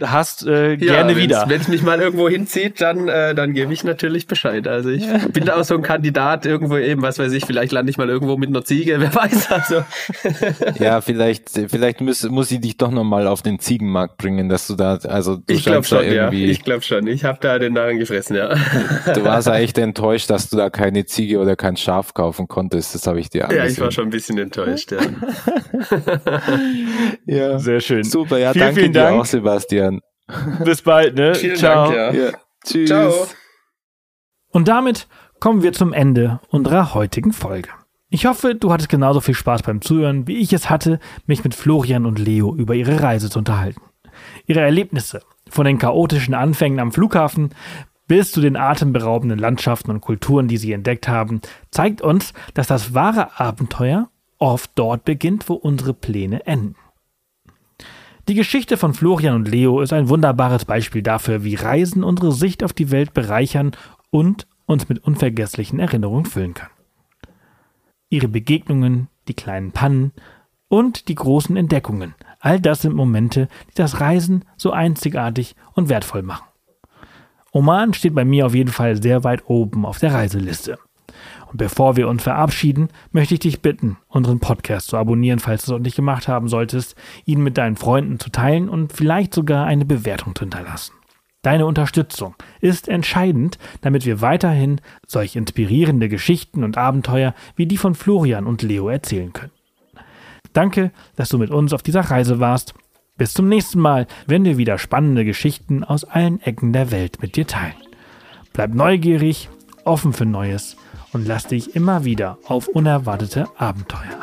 hast, äh, gerne wieder. Wenn es mich mal irgendwo hinzieht, dann, äh, dann gebe ich natürlich Bescheid. Also ich bin da auch so ein Kandidat irgendwo eben, was weiß ich, vielleicht lande ich mal irgendwo mit einer Ziege, wer weiß. Also. ja, vielleicht, vielleicht muss, muss ich dich doch nochmal auf den Ziegenmarkt bringen, dass du da, also du ich glaube schon. Ja. Ich glaube schon. Ich habe da den Narren gefressen, ja. Du warst ja echt enttäuscht, dass du da keine Ziege oder kein Schaf kaufen konntest. Das habe ich dir angesehen. Ja, ich war schon ein bisschen enttäuscht, ja. ja. Sehr schön. Super, ja, vielen, danke vielen dir Dank. auch, Sebastian. Bis bald, ne? Vielen Ciao. Dank, ja. ja. Tschüss. Ciao. Und damit kommen wir zum Ende unserer heutigen Folge. Ich hoffe, du hattest genauso viel Spaß beim Zuhören, wie ich es hatte, mich mit Florian und Leo über ihre Reise zu unterhalten. Ihre Erlebnisse, von den chaotischen Anfängen am Flughafen bis zu den atemberaubenden Landschaften und Kulturen, die sie entdeckt haben, zeigt uns, dass das wahre Abenteuer oft dort beginnt, wo unsere Pläne enden. Die Geschichte von Florian und Leo ist ein wunderbares Beispiel dafür, wie Reisen unsere Sicht auf die Welt bereichern und uns mit unvergesslichen Erinnerungen füllen kann. Ihre Begegnungen, die kleinen Pannen und die großen Entdeckungen, all das sind Momente, die das Reisen so einzigartig und wertvoll machen. Oman steht bei mir auf jeden Fall sehr weit oben auf der Reiseliste. Und bevor wir uns verabschieden, möchte ich dich bitten, unseren Podcast zu abonnieren, falls du es noch nicht gemacht haben solltest, ihn mit deinen Freunden zu teilen und vielleicht sogar eine Bewertung zu hinterlassen. Deine Unterstützung ist entscheidend, damit wir weiterhin solch inspirierende Geschichten und Abenteuer wie die von Florian und Leo erzählen können. Danke, dass du mit uns auf dieser Reise warst. Bis zum nächsten Mal, wenn wir wieder spannende Geschichten aus allen Ecken der Welt mit dir teilen. Bleib neugierig, offen für Neues und lass dich immer wieder auf unerwartete Abenteuer